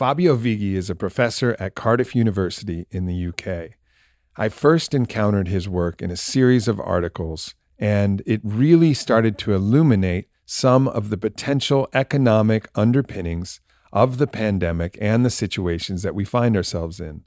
Fabio Vighi is a professor at Cardiff University in the UK. I first encountered his work in a series of articles, and it really started to illuminate some of the potential economic underpinnings of the pandemic and the situations that we find ourselves in.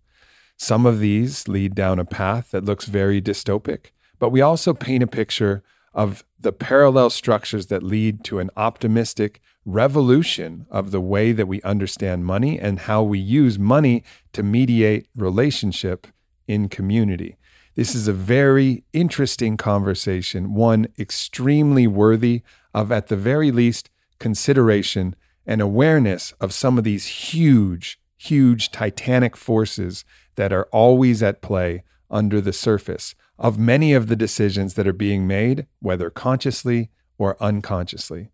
Some of these lead down a path that looks very dystopic, but we also paint a picture of the parallel structures that lead to an optimistic revolution of the way that we understand money and how we use money to mediate relationship in community. This is a very interesting conversation, one extremely worthy of, at the very least, consideration and awareness of some of these huge, huge titanic forces that are always at play under the surface of many of the decisions that are being made, whether consciously or unconsciously.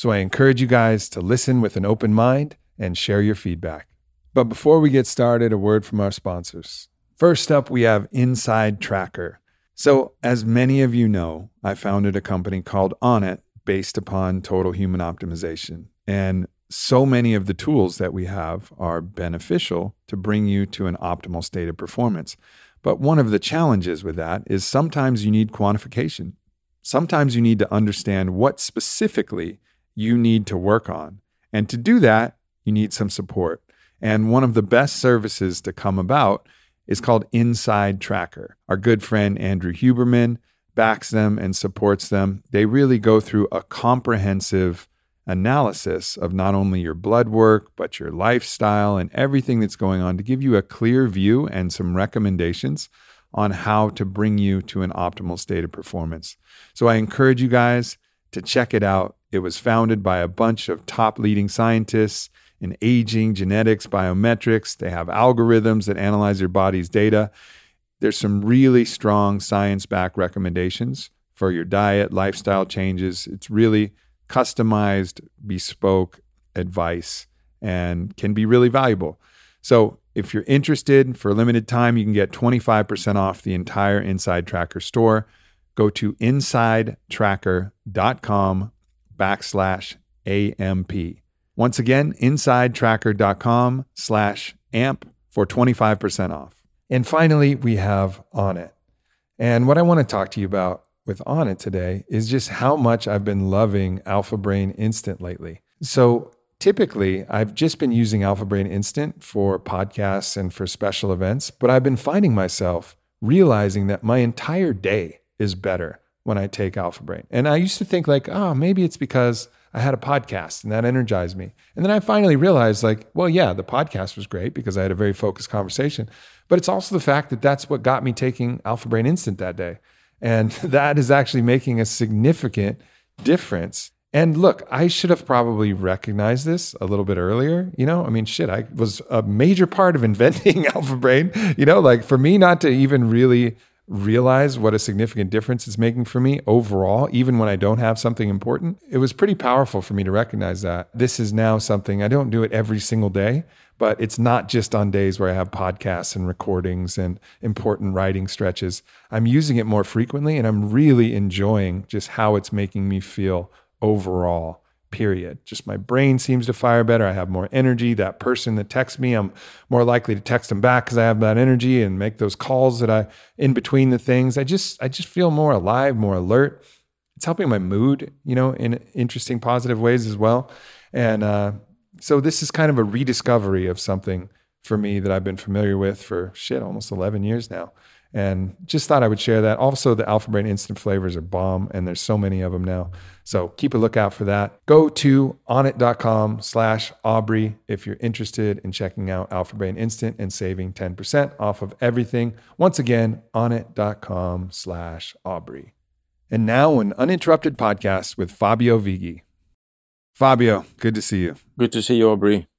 So I encourage you guys to listen with an open mind and share your feedback. But before we get started, a word from our sponsors. First up, we have Inside Tracker. So, as many of you know, I founded a company called Onnit based upon total human optimization. And so many of the tools that we have are beneficial to bring you to an optimal state of performance. But one of the challenges with that is sometimes you need quantification. Sometimes you need to understand what specifically you need to work on. And to do that, you need some support. And one of the best services to come about is called Inside Tracker. Our good friend Andrew Huberman backs them and supports them. They really go through a comprehensive analysis of not only your blood work, but your lifestyle and everything that's going on to give you a clear view and some recommendations on how to bring you to an optimal state of performance. So I encourage you guys to check it out. It was founded by a bunch of top leading scientists in aging, genetics, biometrics. They have algorithms that analyze your body's data. There's some really strong science backed recommendations for your diet, lifestyle changes. It's really customized, bespoke advice and can be really valuable. So, if you're interested for a limited time, you can get 25% off the entire Inside Tracker store. Go to insidetracker.com backslash AMP. Once again, insidetracker.com slash AMP for 25% off. And finally, we have Onnit. And what I want to talk to you about with Onnit today is just how much I've been loving Alpha Brain Instant lately. So typically, I've just been using Alpha Brain Instant for podcasts and for special events, but I've been finding myself realizing that my entire day is better when I take Alpha Brain. And I used to think like, oh, maybe it's because I had a podcast and that energized me. And then I finally realized like, well, yeah, the podcast was great because I had a very focused conversation, but it's also the fact that that's what got me taking Alpha Brain Instant that day. And that is actually making a significant difference. And look, I should have probably recognized this a little bit earlier. You know, I mean, shit, I was a major part of inventing Alpha Brain. You know, like for me not to even really realize what a significant difference it's making for me overall, even when I don't have something important, it was pretty powerful for me to recognize that. This is now something I don't do it every single day, but it's not just on days where I have podcasts and recordings and important writing stretches. I'm using it more frequently and I'm really enjoying just how it's making me feel overall. Period. Just my brain seems to fire better. I have more energy. That person that texts me, I'm more likely to text them back because I have that energy and make those calls that I in between the things. I just I just feel more alive, more alert. It's helping my mood, you know, in interesting positive ways as well. And uh, so this is kind of a rediscovery of something for me that I've been familiar with for shit almost 11 years now. And just thought I would share that. Also, the Alpha Brain instant flavors are bomb, and there's so many of them now. So keep a lookout for that. Go to onnit.com slash Aubrey if you're interested in checking out Alpha Brain Instant and saving 10% off of everything. Once again, onnit.com slash Aubrey. And now an uninterrupted podcast with Fabio Vighi. Fabio, good to see you. Good to see you, Aubrey.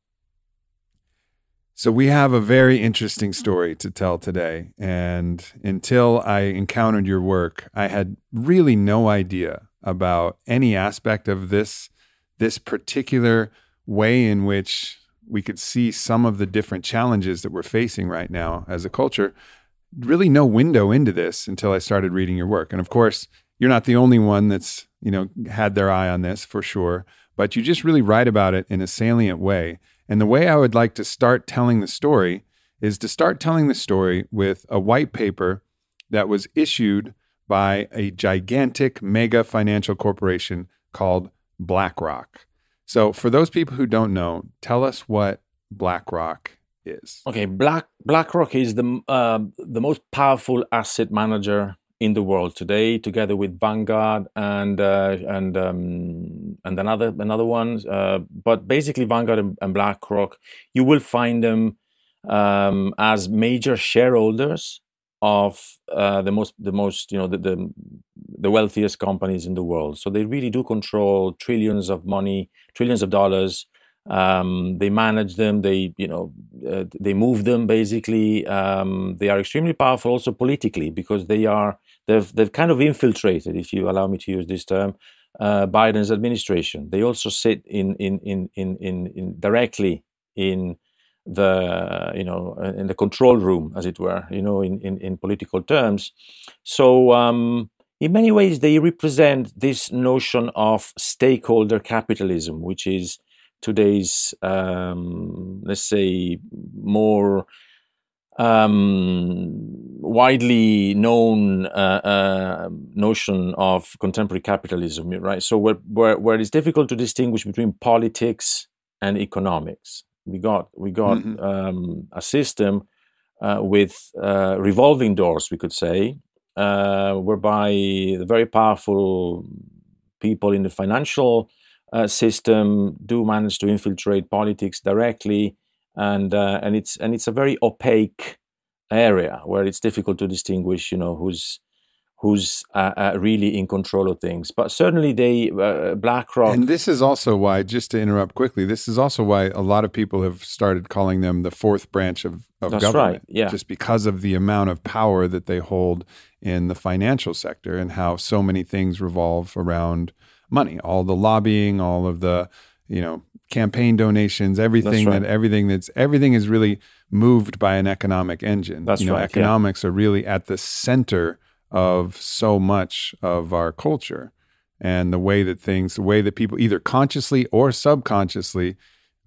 So, we have a very interesting story to tell today. And until I encountered your work, I had really no idea about any aspect of this, this particular way in which we could see some of the different challenges that we're facing right now as a culture. Really, no window into this until I started reading your work. And of course, you're not the only one that's you know had their eye on this for sure but you just really write about it in a salient way. And the way I would like to start telling the story is to start telling the story with a white paper that was issued by a gigantic mega financial corporation called BlackRock. So, for those people who don't know, tell us what BlackRock is. Okay, Black BlackRock is the uh, the most powerful asset manager in the world today, together with Vanguard and uh, and um, and another another one. Uh, but basically, Vanguard and, and, BlackRock, you will find them um, as major shareholders of uh, the most the most you know the, the, the wealthiest companies in the world. So they really do control trillions of money, trillions of dollars. Um, they manage them. They you know uh, they move them basically. Um, they are extremely powerful also politically because they are they've they've kind of infiltrated, if you allow me to use this term, uh, Biden's administration. They also sit in in in in in, in directly in the you know in the control room, as it were, you know, in in, in political terms. So. Um, in many ways, they represent this notion of stakeholder capitalism, which is today's, um, let's say, more um, widely known uh, uh, notion of contemporary capitalism, right? So where, where, where it's difficult to distinguish between politics and economics. We got we got mm-hmm. um, a system uh, with uh, revolving doors, we could say, uh, whereby the very powerful people in the financial uh, system do manage to infiltrate politics directly and uh, and it's and it's a very opaque area where it's difficult to distinguish, you know, who's who's uh, uh, really in control of things. But certainly, they uh, BlackRock. And this is also why, just to interrupt quickly, this is also why a lot of people have started calling them the fourth branch of, of That's government. Right, yeah. Just because of the amount of power that they hold in the financial sector and how so many things revolve around money, all the lobbying, all of the you know campaign donations, everything right. that everything that's everything is really moved by an economic engine. That's you know, right, economics yeah. are really at the center of so much of our culture and the way that things, the way that people either consciously or subconsciously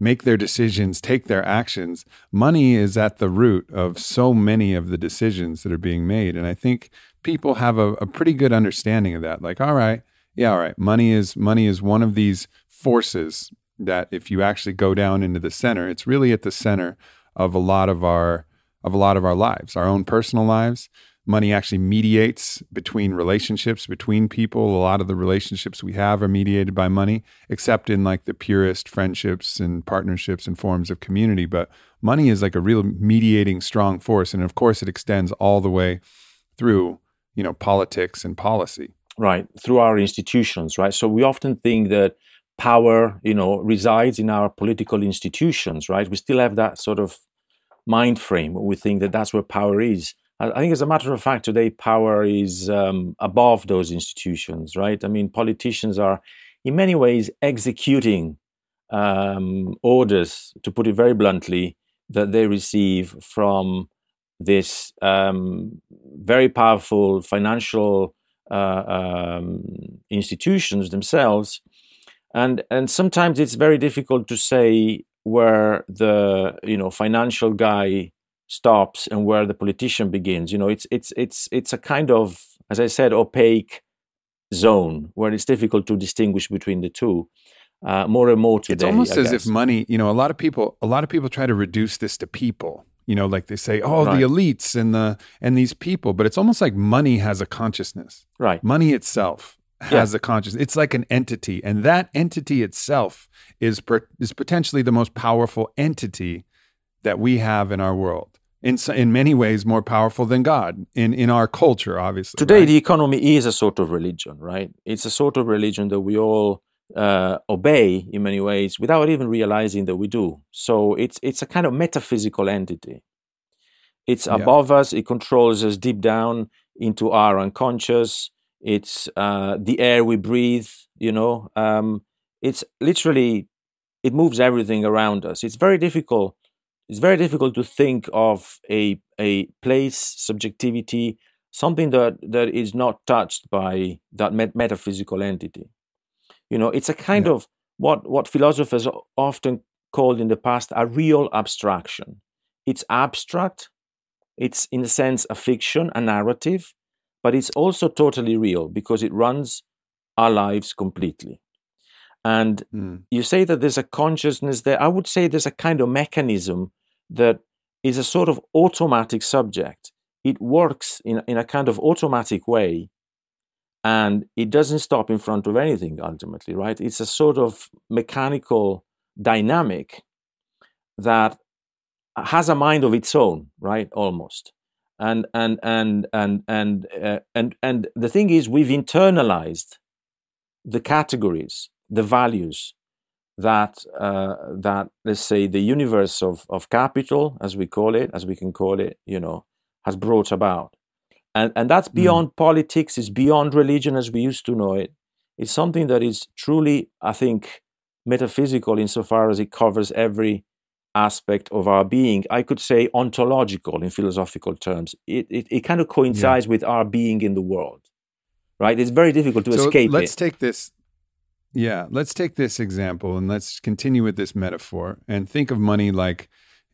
make their decisions, take their actions. Money is at the root of so many of the decisions that are being made. And I think people have a, a pretty good understanding of that. Like, all right, yeah, all right, money is money is one of these forces that if you actually go down into the center, it's really at the center of a lot of our of a lot of our lives, our own personal lives. Money actually mediates between relationships between people. A lot of the relationships we have are mediated by money, except in like the purest friendships and partnerships and forms of community. But money is like a real mediating strong force. And of course, it extends all the way through, you know, politics and policy. Right. Through our institutions, right? So we often think that power, you know, resides in our political institutions, right? We still have that sort of mind frame. We think that that's where power is. I think, as a matter of fact, today power is um, above those institutions, right? I mean, politicians are, in many ways, executing um, orders, to put it very bluntly, that they receive from this um, very powerful financial uh, um, institutions themselves and and sometimes it's very difficult to say where the you know financial guy stops and where the politician begins. You know it's it's it's it's a kind of as i said opaque zone where it's difficult to distinguish between the two uh, more and more today it's almost as if money you know a lot of people a lot of people try to reduce this to people. You know like they say oh right. the elites and the and these people. But it's almost like money has a consciousness. Right. Money itself has yeah. a consciousness. It's like an entity, and that entity itself is per, is potentially the most powerful entity that we have in our world. In in many ways, more powerful than God in in our culture. Obviously, today right? the economy is a sort of religion, right? It's a sort of religion that we all uh, obey in many ways without even realizing that we do. So it's it's a kind of metaphysical entity. It's above yeah. us. It controls us deep down into our unconscious it's uh, the air we breathe you know um, it's literally it moves everything around us it's very difficult it's very difficult to think of a a place subjectivity something that that is not touched by that met- metaphysical entity you know it's a kind yeah. of what what philosophers often called in the past a real abstraction. It's abstract, it's in a sense a fiction, a narrative, but it's also totally real because it runs our lives completely. And mm. you say that there's a consciousness there. I would say there's a kind of mechanism that is a sort of automatic subject. It works in, in a kind of automatic way and it doesn't stop in front of anything ultimately, right? It's a sort of mechanical dynamic that has a mind of its own, right? Almost. And and and and and uh, and and the thing is, we've internalized the categories, the values that uh, that let's say the universe of of capital, as we call it, as we can call it, you know, has brought about, and and that's hmm. beyond mm. politics, it's beyond religion as we used to know it. It's something that is truly, I think, metaphysical insofar as it covers every aspect of our being. I could say ontological in philosophical terms. It it, it kind of coincides yeah. with our being in the world right? It's very difficult to so escape. Let's it. take this. Yeah, let's take this example and let's continue with this metaphor and think of money like,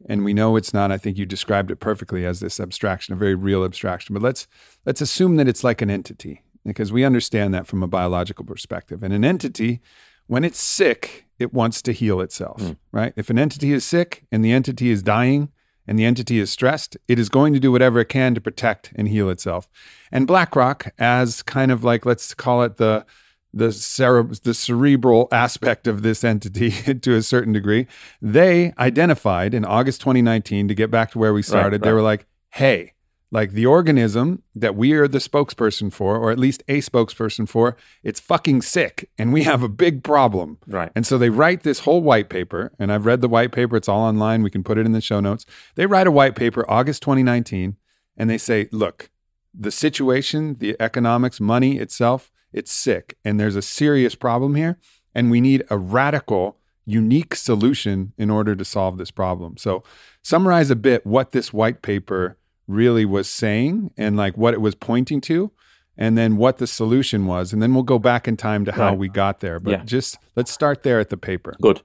and we know it's not. I think you described it perfectly as this abstraction, a very real abstraction. But let's let's assume that it's like an entity because we understand that from a biological perspective. And an entity, when it's sick, it wants to heal itself, mm. right? If an entity is sick and the entity is dying, and the entity is stressed, it is going to do whatever it can to protect and heal itself. And BlackRock, as kind of like let's call it the the, cere- the cerebral aspect of this entity to a certain degree, they identified in August 2019 to get back to where we started. Right, right. They were like, "Hey, like the organism that we are the spokesperson for, or at least a spokesperson for, it's fucking sick and we have a big problem. Right. And so they write this whole white paper, and I've read the white paper, it's all online. We can put it in the show notes. They write a white paper August 2019, and they say, look, the situation, the economics, money itself, it's sick. And there's a serious problem here. And we need a radical, unique solution in order to solve this problem. So, summarize a bit what this white paper really was saying and like what it was pointing to and then what the solution was. And then we'll go back in time to how right. we got there. But yeah. just let's start there at the paper. Good.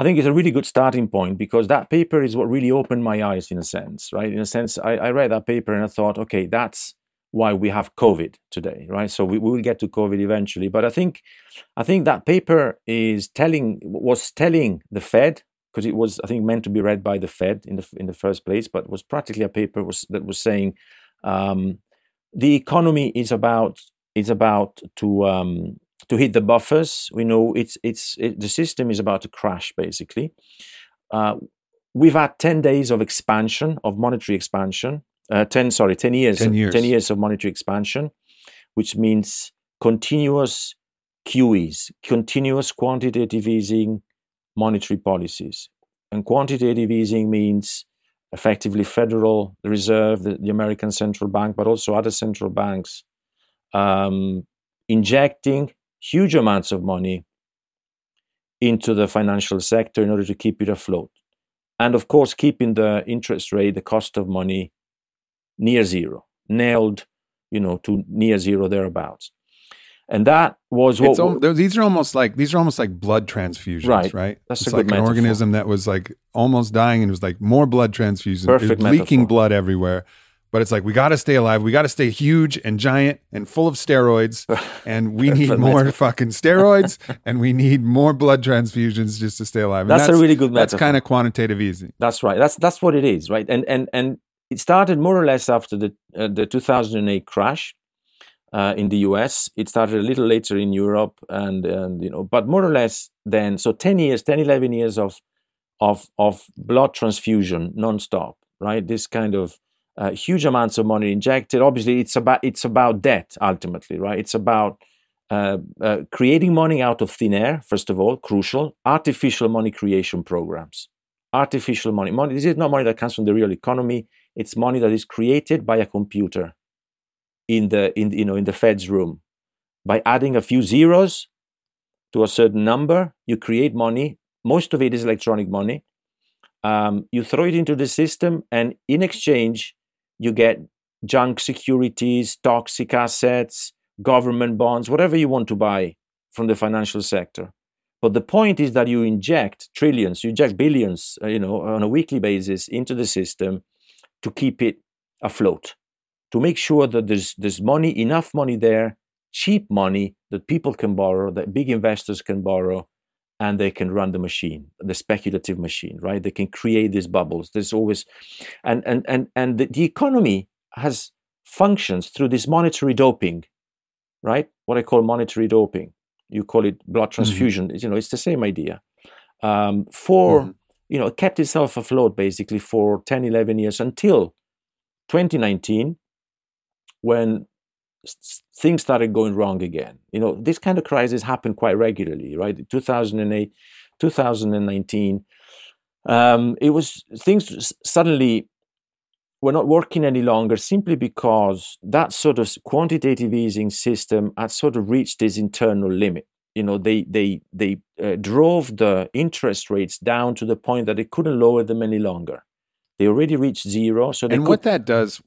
I think it's a really good starting point because that paper is what really opened my eyes in a sense right? In a sense i, I read that paper and i thought okay that's why we have covid today right? So we, we will get to covid eventually. But i think i think that paper is telling was telling the fed because it was I think meant to be read by the Fed in the in the first place, but was practically a paper was, that was saying um, the economy is about is about to um, to hit the buffers. We know it's it's it, the system is about to crash basically. Uh, we've had ten days of expansion of monetary expansion. Uh, ten sorry, ten years, 10 years, ten years of monetary expansion, which means continuous QEs, continuous quantitative easing, monetary policies. And quantitative easing means effectively Federal Reserve, the, the American Central Bank, but also other central banks um, injecting huge amounts of money into the financial sector in order to keep it afloat. And of course, keeping the interest rate, the cost of money, near zero, nailed, you know, to near zero thereabouts and that was what al- these are almost like these are almost like blood transfusions, right? Right. That's it's a like an metaphor. organism that was like almost dying and it was like more blood transfusions, Perfect leaking blood everywhere. But it's like we got to stay alive. We got to stay huge and giant and full of steroids, and we need more metaphor. fucking steroids, and we need more blood transfusions just to stay alive. That's, that's, a really good. Metaphor. That's kind of quantitative easing. That's right. That's that's what it is, right? And and and it started more or less after the uh, the 2008 crash uh, in the US. It started a little later in Europe, and, and you know, but more or less then. So 10 years, 10, 11 years of of of blood transfusion nonstop, right? This kind of uh, huge amounts of money injected. Obviously, it's about it's about debt ultimately, right? It's about uh, uh, creating money out of thin air. First of all, crucial artificial money creation programs. Artificial money. Money. This is not money that comes from the real economy. It's money that is created by a computer in the in you know in the Fed's room. By adding a few zeros to a certain number, you create money. Most of it is electronic money. Um, you throw it into the system, and in exchange, you get junk securities, toxic assets, government bonds, whatever you want to buy from the financial sector. But the point is that you inject trillions, you inject billions, uh, you know, on a weekly basis into the system to keep it afloat, to make sure that there's there's money, enough money there, cheap money that people can borrow, that big investors can borrow, and they can run the machine, the speculative machine, right? They can create these bubbles. There's always, and and and and the, the economy has functions through this monetary doping, right? What I call monetary doping you call it blood mm-hmm. transfusion. Mm-hmm. You know, it's the same idea. Um, for mm-hmm. you know, it kept itself afloat basically for 10, 11 years until 2019, when things started going wrong again. You know, this kind of crisis happened quite regularly, right? 2008, 2019. Um, it was things suddenly were not working any longer simply because that sort of quantitative easing system had sort of reached its internal limit. You know, they they they uh, drove the interest rates down to the point that they couldn't lower them any longer. They already reached zero. So and could, what that does,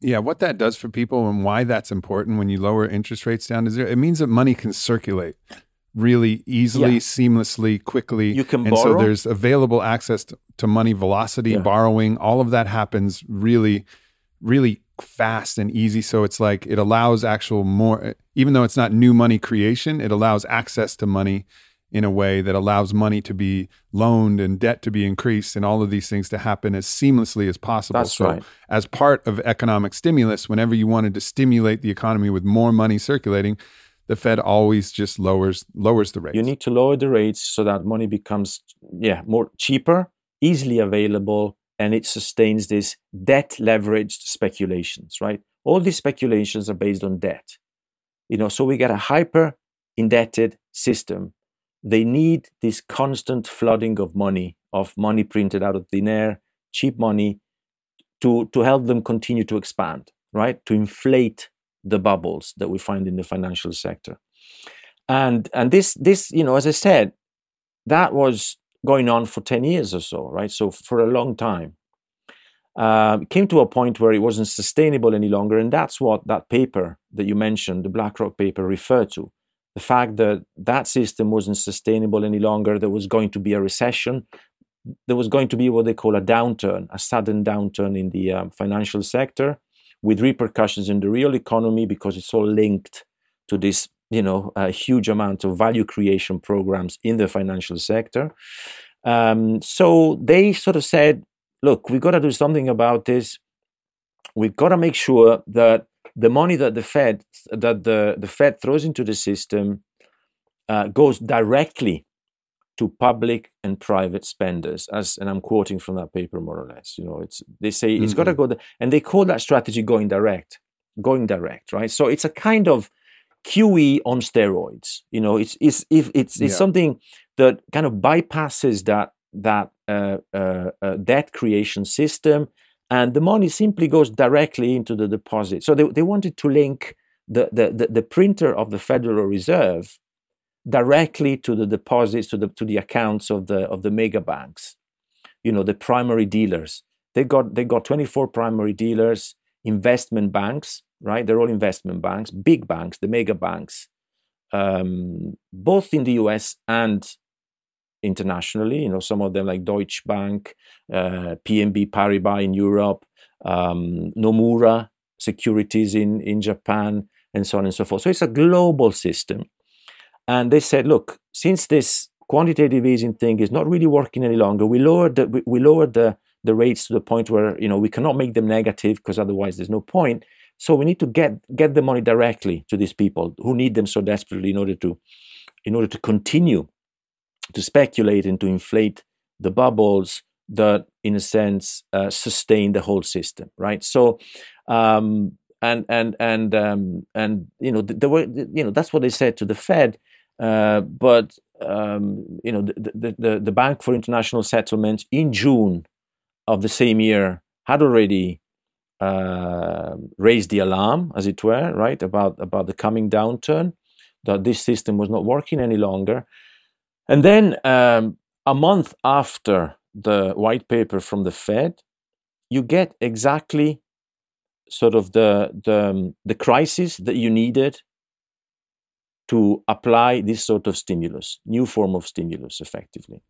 yeah, what that does for people and why that's important when you lower interest rates down to zero, it means that money can circulate really easily, yeah. seamlessly, quickly. You can and borrow. so there's available access to, to money, velocity, yeah. borrowing. All of that happens really, really fast and easy. So it's like it allows actual more, eh, even though it's not new money creation, it allows access to money in a way that allows money to be loaned and debt to be increased and all of these things to happen as seamlessly as possible. That's so right. as part of economic stimulus, whenever you wanted to stimulate the economy with more money circulating, the Fed always just lowers lowers the rates. You need to lower the rates so that money becomes yeah more cheaper, easily available, and it sustains this debt leveraged speculations. Right, all these speculations are based on debt. You know, so we get a hyper indebted system. They need this constant flooding of money, of money printed out of thin air, cheap money, to to help them continue to expand. Right, to inflate the bubbles that we find in the financial sector. And and this this you know as I said, that was going on for ten years or so, right? So for a long time. Uh, came to a point where it wasn't sustainable any longer, and that's what that paper that you mentioned, the BlackRock paper, referred to. The fact that that system wasn't sustainable any longer, there was going to be a recession, there was going to be what they call a downturn, a sudden downturn in the um, financial sector, with repercussions in the real economy because it's all linked to this you know a huge amount of value creation programs in the financial sector. Um, so they sort of said look we've got to do something about this. We've got to make sure that the money that the fed that the, the fed throws into the system uh, goes directly to public and private spenders as and i'm quoting from that paper more or less you know it's they say mm-hmm. it's got to go and they call that strategy going direct going direct right so it's a kind of qe on steroids you know it's it's if it's it's yeah. something that kind of bypasses that that uh, uh, uh, debt creation system and the money simply goes directly into the deposit. So they, they wanted to link the, the, the, the printer of the federal reserve directly to the deposits to the to the accounts of the of the mega banks you know the primary dealers. They got they got 24 primary dealers investment banks right? They're all investment banks big banks the mega banks um, both in the us and internationally you know some of them like deutsche bank uh, pnb paribas in europe um, nomura securities in in japan and so on and so forth so it's a global system and they said, look, since this quantitative easing thing is not really working any longer, we lowered the, we, we lowered the, the rates to the point where you know we cannot make them negative because otherwise there's no point. So we need to get get the money directly to these people who need them so desperately in order to in order to continue to speculate and to inflate the bubbles that in a sense uh, sustain the whole system right so um, and and and um, and you know there were you know that's what they said to the fed uh, but um, you know, the, the, the, Bank for International Settlements in June of the same year had already uh, raised the alarm, as it were, right, about, about the coming downturn, that this system was not working any longer. And then um, a month after the white paper from the Fed, you get exactly sort of the the, um, the crisis that you needed to apply this sort of stimulus, new form of stimulus, effectively.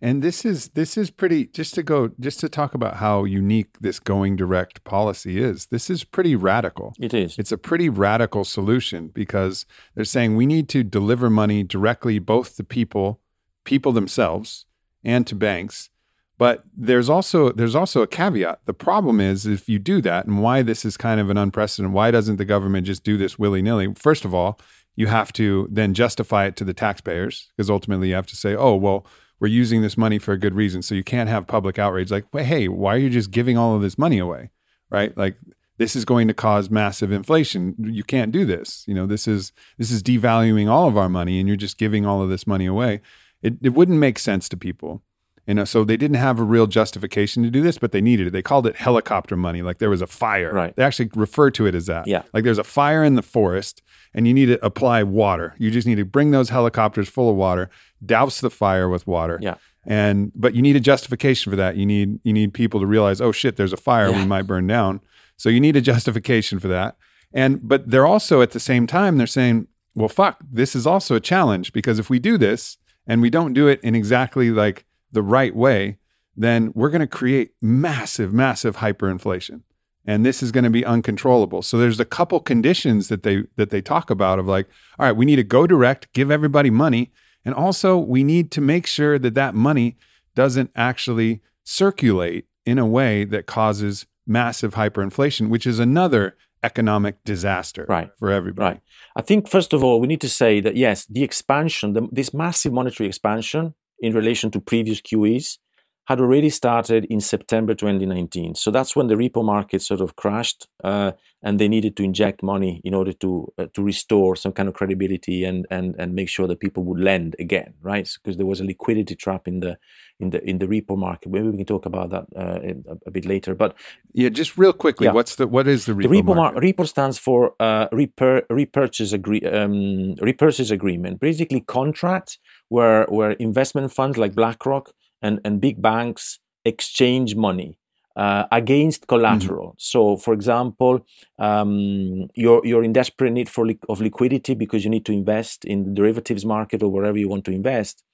And this is this is pretty just to go just to talk about how unique this going direct policy is. This is pretty radical. It is. It's a pretty radical solution because they're saying we need to deliver money directly both to people, people themselves, and to banks. But there's also there's also a caveat. The problem is if you do that, and why this is kind of an unprecedented. Why doesn't the government just do this willy nilly? First of all, you have to then justify it to the taxpayers because ultimately you have to say, oh well, we're using this money for a good reason. So you can't have public outrage like, hey, why are you just giving all of this money away? Right? Like this is going to cause massive inflation. You can't do this. You know, this is this is devaluing all of our money and you're just giving all of this money away. It it wouldn't make sense to people. You know, so they didn't have a real justification to do this, but they needed it. They called it helicopter money, like there was a fire. Right. They actually referred to it as that. Yeah. Like there's a fire in the forest, and you need to apply water. You just need to bring those helicopters full of water, douse the fire with water. Yeah. And but you need a justification for that. You need you need people to realize, oh shit, there's a fire, Yeah. we might burn down. So you need a justification for that. And but they're also at the same time they're saying, well, fuck, this is also a challenge because if we do this and we don't do it in exactly like the right way, then we're going to create massive, massive hyperinflation. And this is going to be uncontrollable. So there's a couple conditions that they that they talk about of like, all right, we need to go direct, give everybody money, and also we need to make sure that that money doesn't actually circulate in a way that causes massive hyperinflation, which is another economic disaster Right. for everybody. Right. I think first of all we need to say that yes, the expansion, the, this massive monetary expansion in relation to previous QEs had already started in September 2019. So that's when the repo market sort of crashed, uh, and they needed to inject money in order to uh, to restore some kind of credibility and and and make sure that people would lend again, right? Because there was a liquidity trap in the in the in the repo market. Maybe we can talk about that uh, in- a, a bit later. But Yeah, just real quickly, Yeah. what's the what is the repo, the repo, market? mar- repo stands for uh, repur- repurchase agree- um, repurchase agreement. Basically, contract where where investment funds like BlackRock and, and big banks exchange money uh, against collateral. So, for example, um, you're you're in desperate need for li- of liquidity because you need to invest in the derivatives market or wherever you want to invest,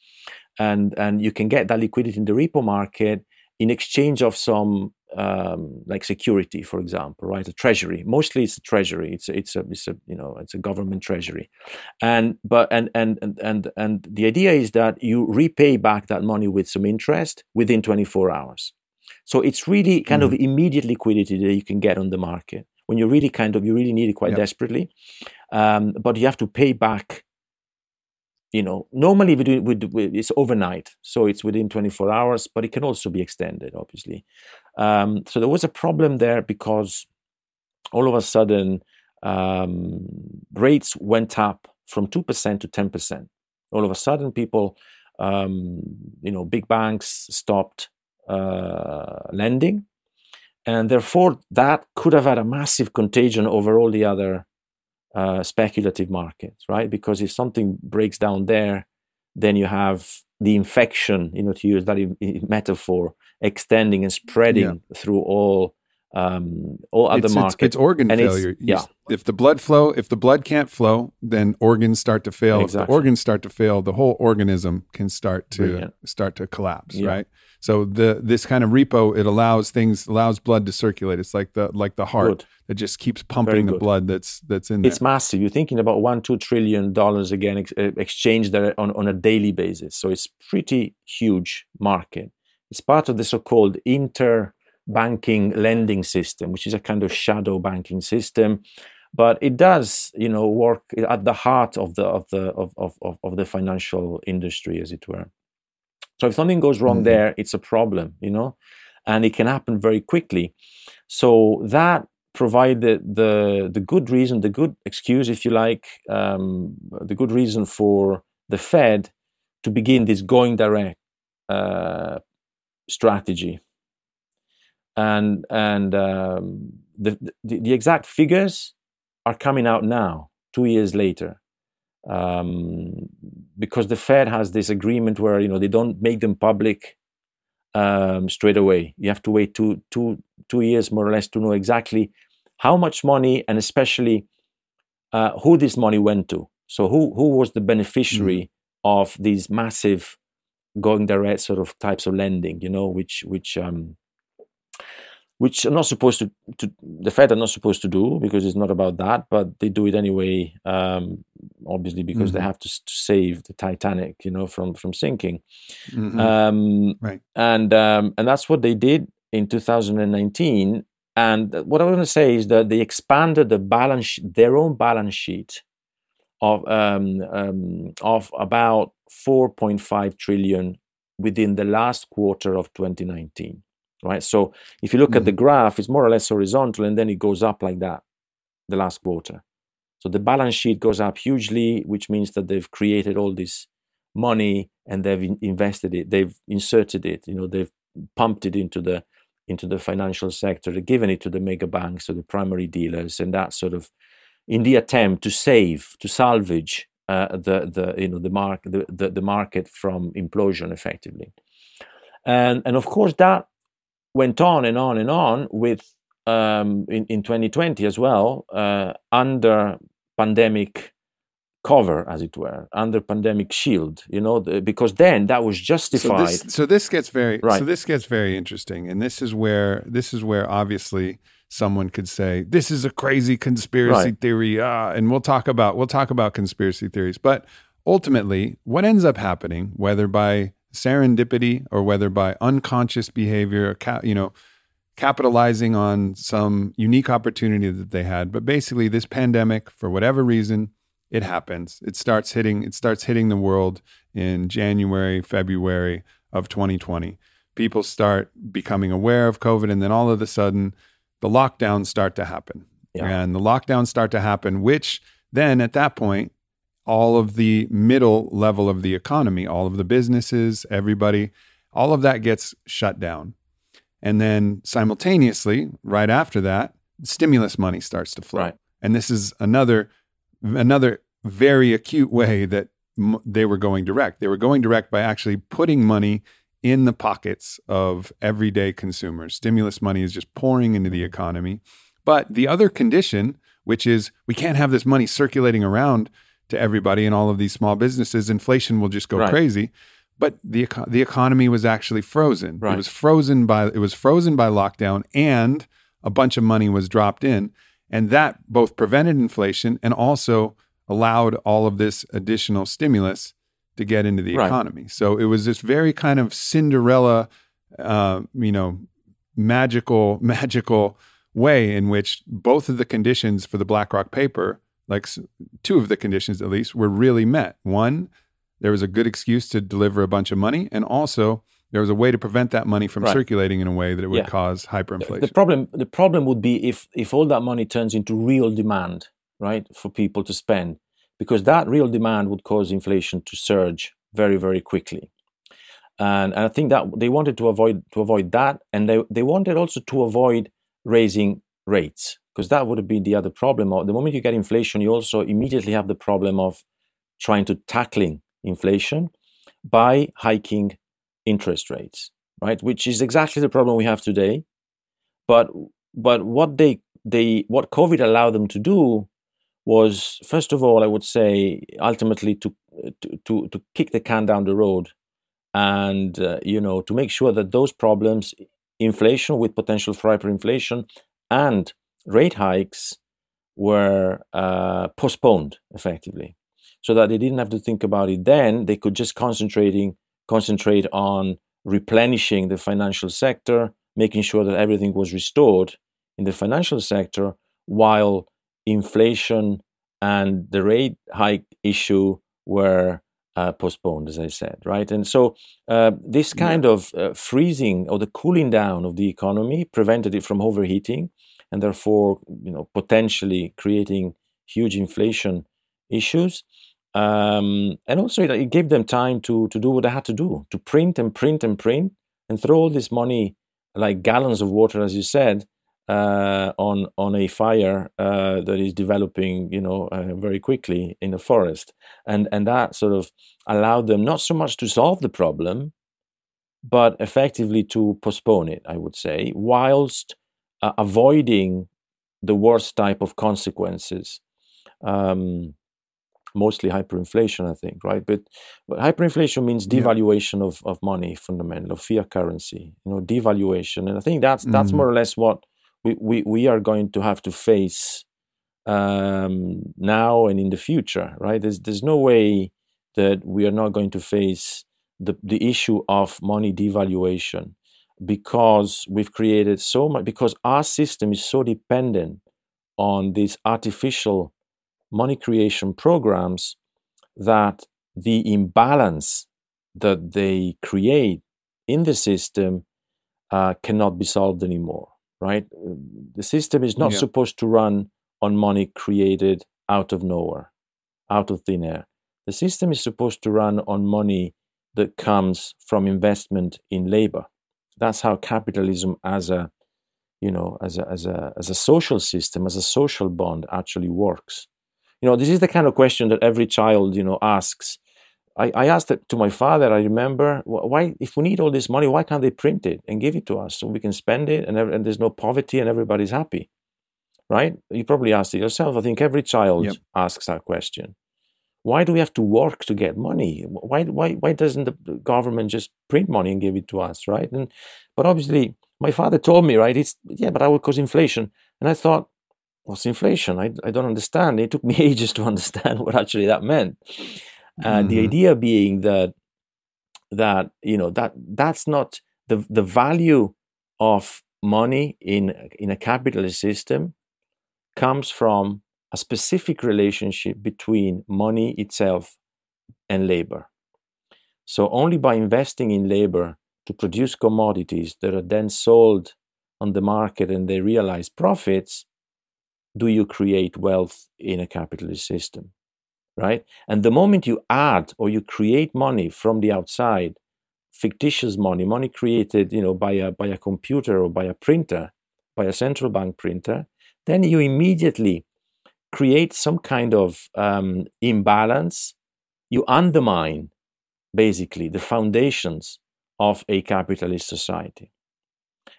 and and you can get that liquidity in the repo market in exchange of some um, like security, for example, right? A treasury. Mostly, it's a treasury. It's a, it's a it's a you know it's a government treasury, and but and and and and and the idea is that you repay back that money with some interest within 24 hours. So it's really kind of immediate liquidity that you can get on the market when you really kind of you really need it quite Yep. desperately, um, but you have to pay back you know normally we do, we do, it's overnight so it's within 24 hours but it can also be extended obviously. Um, so there was a problem there because all of a sudden um, rates went up from 2% to 10% all of a sudden people um, you know big banks stopped uh, lending and therefore that could have had a massive contagion over all the other uh, speculative markets, right? Because if something breaks down there, then you have the infection, you know, to use that metaphor, extending and spreading through all um, all other it's, it's, markets. it's organ And failure. You yeah. If the blood flow, if the blood can't flow, then organs start to fail. If Exactly. the organs start to fail, the whole organism can start to Brilliant. start to collapse. Yeah. Right. So the this kind of repo it allows things allows blood to circulate. It's like the like the heart Good. that just keeps pumping the blood that's that's in there. It's massive. You're thinking about one, two trillion dollars again ex- uh, exchanged on, on a daily basis. So it's pretty huge market. It's part of the so-called interbanking lending system, which is a kind of shadow banking system. But it does, you know, work at the heart of the of the of, of, of, of the financial industry, as it were. So if something goes wrong Mhm. there, it's a problem, you know, and it can happen very quickly. So that provided the the good reason, the good excuse, if you like, um, the good reason for the Fed to begin this going direct uh, strategy. And and um, the, the the exact figures are coming out now, two years later, um, because the Fed has this agreement where you know they don't make them public um, straight away. You have to wait two two two years more or less to know exactly how much money and especially uh, who this money went to. So who who was the beneficiary mm. of these massive going direct sort of types of lending? You know, which which um, which are not supposed to, to, the Fed are not supposed to do because it's not about that, but they do it anyway, um, obviously because mm-hmm. they have to, to, save the Titanic, you know, from from sinking. Mm-hmm. Um, right. And um, and that's what they did in 2019. And what I want to say is that they expanded the balance, their own balance sheet, of um, um, of about 4.5 trillion within the last quarter of 2019 right? So if you look mm. at the mm. graph, it's more or less horizontal and then it goes up like that the last quarter. So the balance sheet goes up hugely, which means that they've created all this money and they've invested it, they've inserted it, you know, they've pumped it into the into the financial sector, they've given it to the mega banks, to the primary dealers, and that sort of in the attempt to save, to salvage uh, the the you know the mark the, the, the market from implosion effectively. And and of course that went on and on and on with um, in, in 2020 as well uh, under pandemic cover as it were under pandemic shield you know the, because then that was justified so this, so this gets very right. so this gets very interesting and this is where this is where obviously someone could say this is a crazy conspiracy right. theory uh, and we'll talk about we'll talk about conspiracy theories but ultimately what ends up happening whether by serendipity or whether by unconscious behavior, you know, capitalizing on some unique opportunity that they had. But basically, this pandemic, for whatever reason, it happens. It starts hitting. It starts hitting the world in January, February of 2020. People start becoming aware of COVID, and then all of a sudden, the lockdowns start to happen. Yeah. And the lockdowns start to happen, which then at that point all of the middle level of the economy, all of the businesses, everybody, all of that gets shut down. And then simultaneously, right after that, stimulus money starts to flow. Right. And this is another another very acute way that m- they were going direct. They were going direct by actually putting money in the pockets of everyday consumers. Stimulus money is just pouring into the economy. But the other condition, which is we can't have this money circulating around to everybody and all of these small businesses, inflation will just go right. crazy. But the the economy was actually frozen. Right. It was frozen by it was frozen by lockdown, and a bunch of money was dropped in, and that both prevented inflation and also allowed all of this additional stimulus to get into the right. economy. So it was this very kind of Cinderella, uh, you know, magical magical way in which both of the conditions for the BlackRock paper like two of the conditions at least were really met. One, there was a good excuse to deliver a bunch of money, and also there was a way to prevent that money from right. circulating in a way that it would yeah. cause hyperinflation. The problem, the problem would be if if all that money turns into real demand, right, for people to spend, because that real demand would cause inflation to surge very, very quickly. And, and I think that they wanted to avoid to avoid that, and they, they wanted also to avoid raising rates because that would have been the other problem. The moment you get inflation, you also immediately have the problem of trying to tackling inflation by hiking interest rates, right? Which is exactly the problem we have today. But but what they they what COVID allowed them to do was first of all, I would say ultimately to to to, to kick the can down the road, and uh, you know to make sure that those problems, inflation with potential for hyperinflation, and rate hikes were uh, postponed effectively so that they didn't have to think about it then they could just concentrating concentrate on replenishing the financial sector making sure that everything was restored in the financial sector while inflation and the rate hike issue were uh, postponed, as I said, right? And so uh, this kind yeah. of uh, freezing or the cooling down of the economy prevented it from overheating and therefore you know potentially creating huge inflation issues. Um, and also it, gave them time to to do what they had to do to print and print and print and throw all this money like gallons of water as you said uh, on on a fire uh, that is developing you know uh, very quickly in the forest. And and that sort of allowed them not so much to solve the problem but effectively to postpone it i would say whilst uh, avoiding the worst type of consequences Um, mostly hyperinflation, I think, right? But, but hyperinflation means devaluation yeah. of, of money, fundamental, of fiat currency, you know, devaluation. And I think that's that's mm. more or less what we, we, we are going to have to face um, now and in the future, right? There's there's no way that we are not going to face the, the issue of money devaluation because we've created so much because our system is so dependent on these artificial money creation programs that the imbalance that they create in the system uh, cannot be solved anymore right? The system is not yeah. supposed to run on money created out of nowhere out of thin air. The system is supposed to run on money that comes from investment in labor that's how capitalism as a you know as a, as a as a social system as a social bond actually works you know, this is the kind of question that every child, you know, asks. I, I asked it to my father. I remember why, if we need all this money, why can't they print it and give it to us so we can spend it and, and there's no poverty and everybody's happy, right? You probably asked it yourself. I think every child yep. asks that question. Why do we have to work to get money? Why, why, why doesn't the government just print money and give it to us, right? And but obviously, my father told me, right? It's yeah, but that would cause inflation. And I thought, what's inflation? I, I don't understand. It took me ages to understand what actually that meant. Mm-hmm. the idea being that that you know that that's not the the value of money in in a capitalist system comes from a specific relationship between money itself and labor. So only by investing in labor to produce commodities that are then sold on the market and they realize profits do you create wealth in a capitalist system right and the moment you add or you create money from the outside fictitious money money created you know by a by a computer or by a printer by a central bank printer then you immediately create some kind of um, imbalance you undermine basically the foundations of a capitalist society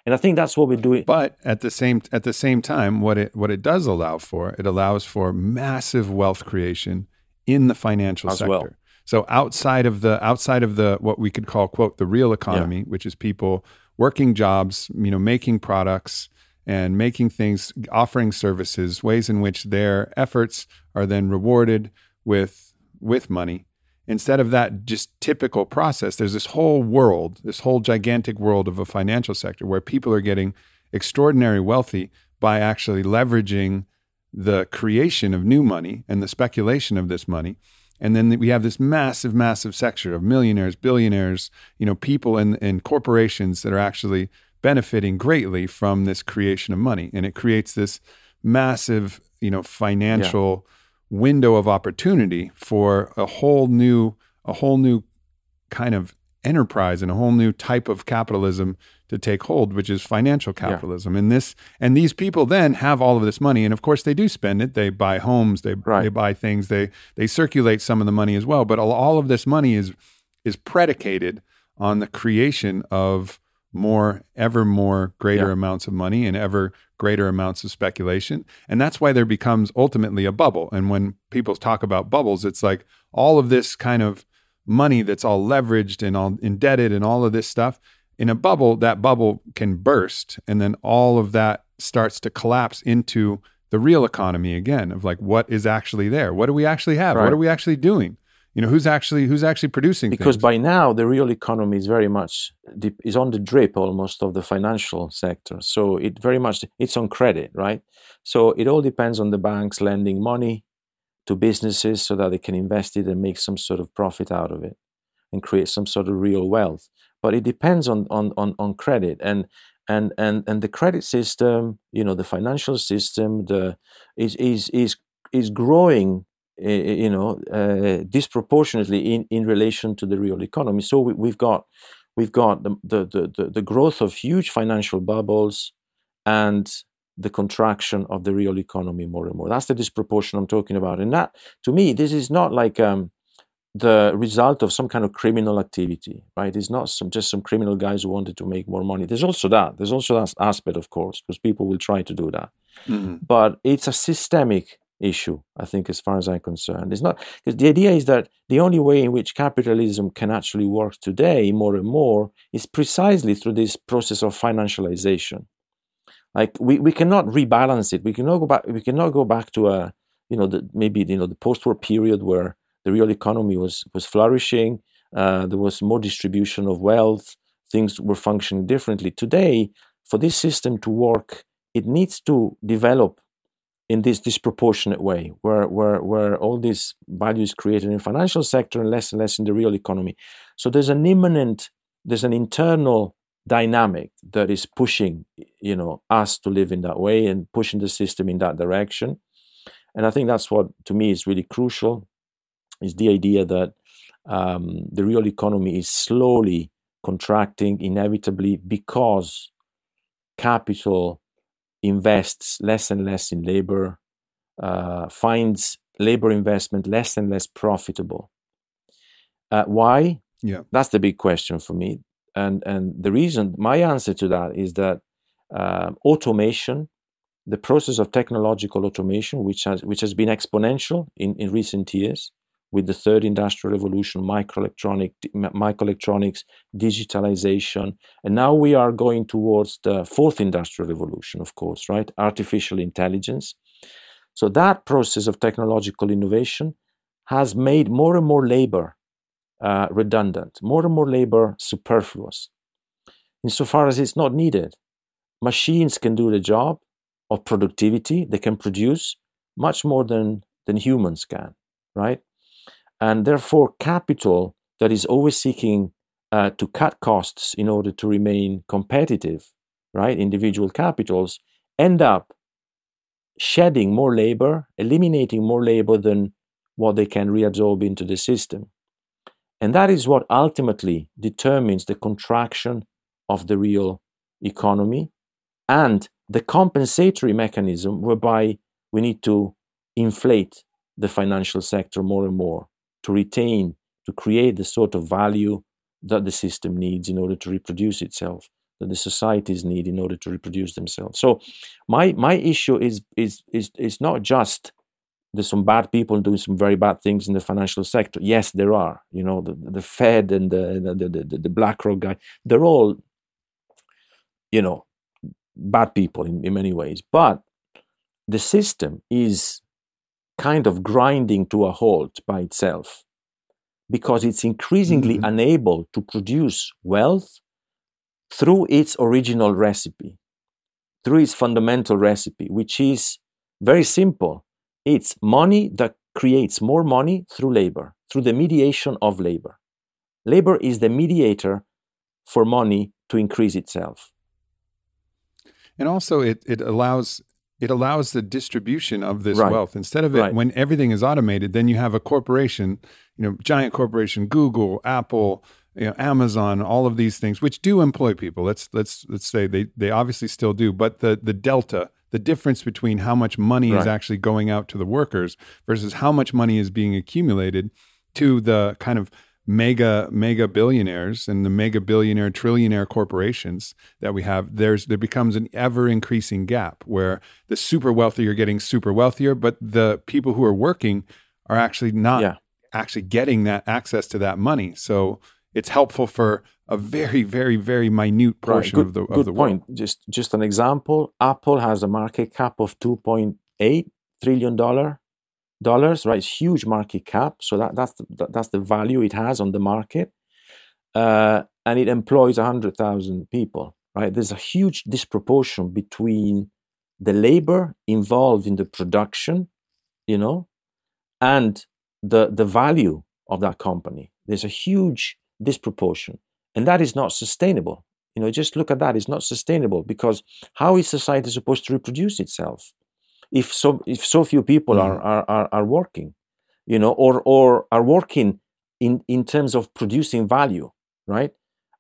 and I think that's what we're doing. But at the same at the same time, what it what it does allow for, it allows for massive wealth creation in the financial As sector. Well. So outside of the outside of the what we could call quote the real economy, yeah. which is people working jobs, you know, making products and making things, offering services, ways in which their efforts are then rewarded with with money instead of that just typical process, there's this whole world, this whole gigantic world of a financial sector where people are getting extraordinary wealthy by actually leveraging the creation of new money and the speculation of this money. And then we have this massive, massive sector of millionaires, billionaires, you know, people and, and corporations that are actually benefiting greatly from this creation of money. And it creates this massive, you know, financial yeah. window of opportunity for a whole new a whole new kind of enterprise and a whole new type of capitalism to take hold which is financial capitalism. Yeah. and this and these people then have all of this money. And of course they do spend it. They buy homes. They right. they buy things. They they circulate some of the money as well. But all of this money is is predicated on the creation of more ever more greater yeah. amounts of money and ever greater amounts of speculation. And that's why there becomes ultimately a bubble. And when people talk about bubbles, it's like all of this kind of money that's all leveraged and all indebted and all of this stuff. In a bubble, that bubble can burst. And then all of that starts to collapse into the real economy again of like what is actually there? What do we actually have? Right. What are we actually doing? You know who's actually who's actually producing because things? by now the real economy is very much is on the drip almost of the financial sector. So it very much it's on credit right? So it all depends on the banks lending money to businesses so that they can invest it and make some sort of profit out of it and create some sort of real wealth. But it depends on on on, on credit. And and and and the credit system you know the financial system the is is is is growing you know, uh, disproportionately in, in relation to the real economy. So we, have got we've got the, the, the, the growth of huge financial bubbles and the contraction of the real economy more and more. That's the disproportion I'm talking about. And that, to me, this is not like um, the result of some kind of criminal activity, right? It's not some, just some criminal guys who wanted to make more money. There's also that. There's also that aspect, of course, because people will try to do that. Mm-hmm. But it's a systemic issue, I think, as far as I'm concerned. It's not because the idea is that the only way in which capitalism can actually work today, more and more, is precisely through this process of financialization. Like we, we cannot rebalance it. We cannot go back. We cannot go back to a you know the, maybe you know the post-war period where the real economy was was flourishing. Uh, there was more distribution of wealth. Things were functioning differently. Today, for this system to work, it needs to develop in this disproportionate way, where, where, where all this value is created in the financial sector and less and less in the real economy. So there's an imminent, there's an internal dynamic that is pushing, you know, us to live in that way and pushing the system in that direction. And I think that's what, to me, is really crucial, is the idea that um, the real economy is slowly contracting inevitably because capital invests less and less in labor, uh, finds labor investment less and less profitable. Uh, why? Yeah, that's the big question for me. And and the reason, my answer to that is that uh, automation, the process of technological automation, which has which has been exponential in, in recent years, with the third industrial revolution, microelectronic, microelectronics, digitalization, and now we are going towards the fourth industrial revolution, of course, right? Artificial intelligence. So that process of technological innovation has made more and more labor uh, redundant, more and more labor superfluous, insofar as it's not needed. Machines can do the job of productivity; they can produce much more than than humans can, right? And therefore, capital that is always seeking uh, to cut costs in order to remain competitive, right? Individual capitals end up shedding more labor, eliminating more labor than what they can reabsorb into the system. And that is what ultimately determines the contraction of the real economy and the compensatory mechanism whereby we need to inflate the financial sector more and more to retain, to create the sort of value that the system needs in order to reproduce itself, that the societies need in order to reproduce themselves. So my my issue is is is is not just there's some bad people doing some very bad things in the financial sector. Yes, there are. You know, the, the Fed and the the, the, the BlackRock guy, they're all, you know, bad people in, in many ways. But the system is kind of grinding to a halt by itself because it's increasingly mm-hmm. unable to produce wealth through its original recipe, through its fundamental recipe, which is very simple. It's money that creates more money through labor, through the mediation of labor. Labor is the mediator for money to increase itself. And also, it, it allows it allows the distribution of this right. wealth instead of it right. when everything is automated then you have a corporation you know giant corporation google apple you know amazon all of these things which do employ people let's let's let's say they they obviously still do but the the delta the difference between how much money right. is actually going out to the workers versus how much money is being accumulated to the kind of mega mega billionaires and the mega billionaire trillionaire corporations that we have there's there becomes an ever increasing gap where the super wealthy are getting super wealthier but the people who are working are actually not yeah. actually getting that access to that money so it's helpful for a very very very minute portion right. good, of the of good the point world. just just an example apple has a market cap of 2.8 trillion dollar dollars, right? It's huge market cap, so that that's the, that's the value it has on the market, uh, and it employs hundred thousand people, right? There's a huge disproportion between the labor involved in the production, you know, and the the value of that company. There's a huge disproportion, and that is not sustainable. You know, just look at that; it's not sustainable because how is society supposed to reproduce itself? If so if so few people mm. are, are are working you know or or are working in in terms of producing value right?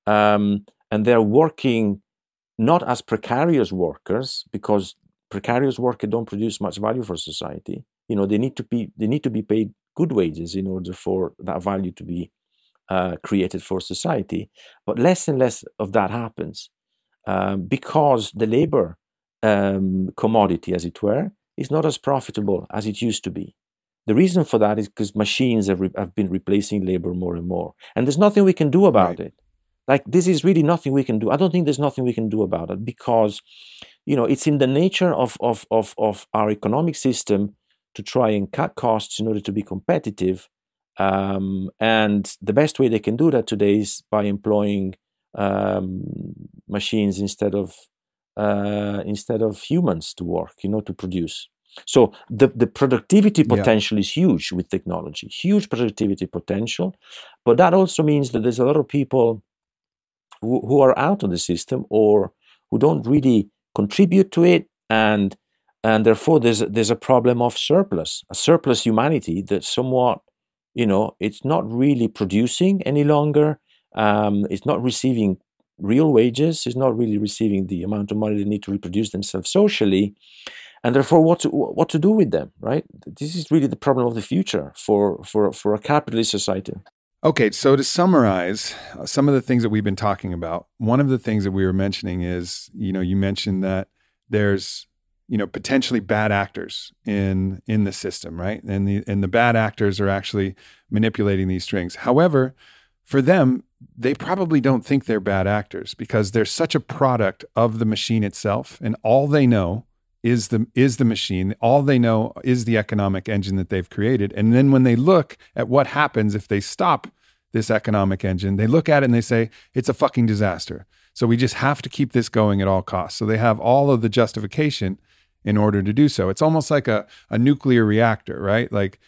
Um, and they're working not as precarious workers because precarious workers don't produce much value for society. You know they need to be they need to be paid good wages in order for that value to be uh, created for society. But less and less of that happens um, because the labor um, commodity as it were is not as profitable as it used to be. The reason for that is because machines have, re- have, been replacing labor more and more. And there's nothing we can do about right. it. Like, this is really nothing we can do. I don't think there's nothing we can do about it because, you know, it's in the nature of, of, of, of our economic system to try and cut costs in order to be competitive. Um, and the best way they can do that today is by employing um, machines instead of uh, instead of humans to work, you know, to produce. So the, the productivity potential yeah. is huge with technology, huge productivity potential. But that also means that there's a lot of people who, who are out of the system or who don't really contribute to it and and therefore there's a, there's a problem of surplus, a surplus humanity that somewhat, you know, it's not really producing any longer. Um, it's not receiving real wages. is not really receiving the amount of money they need to reproduce themselves socially and therefore what to, what to do with them right? This is really the problem of the future for for for a capitalist society. Okay so to summarize uh, some of the things that we've been talking about one of the things that we were mentioning is you know you mentioned that there's you know potentially bad actors in in the system right? And the and the bad actors are actually manipulating these strings. However for them they probably don't think they're bad actors because they're such a product of the machine itself and all they know is the is the machine. All they know is the economic engine that they've created. And then when they look at what happens if they stop this economic engine, they look at it and they say it's a fucking disaster. So we just have to keep this going at all costs. So they have all of the justification in order to do so. It's almost like a, a nuclear reactor, right? Like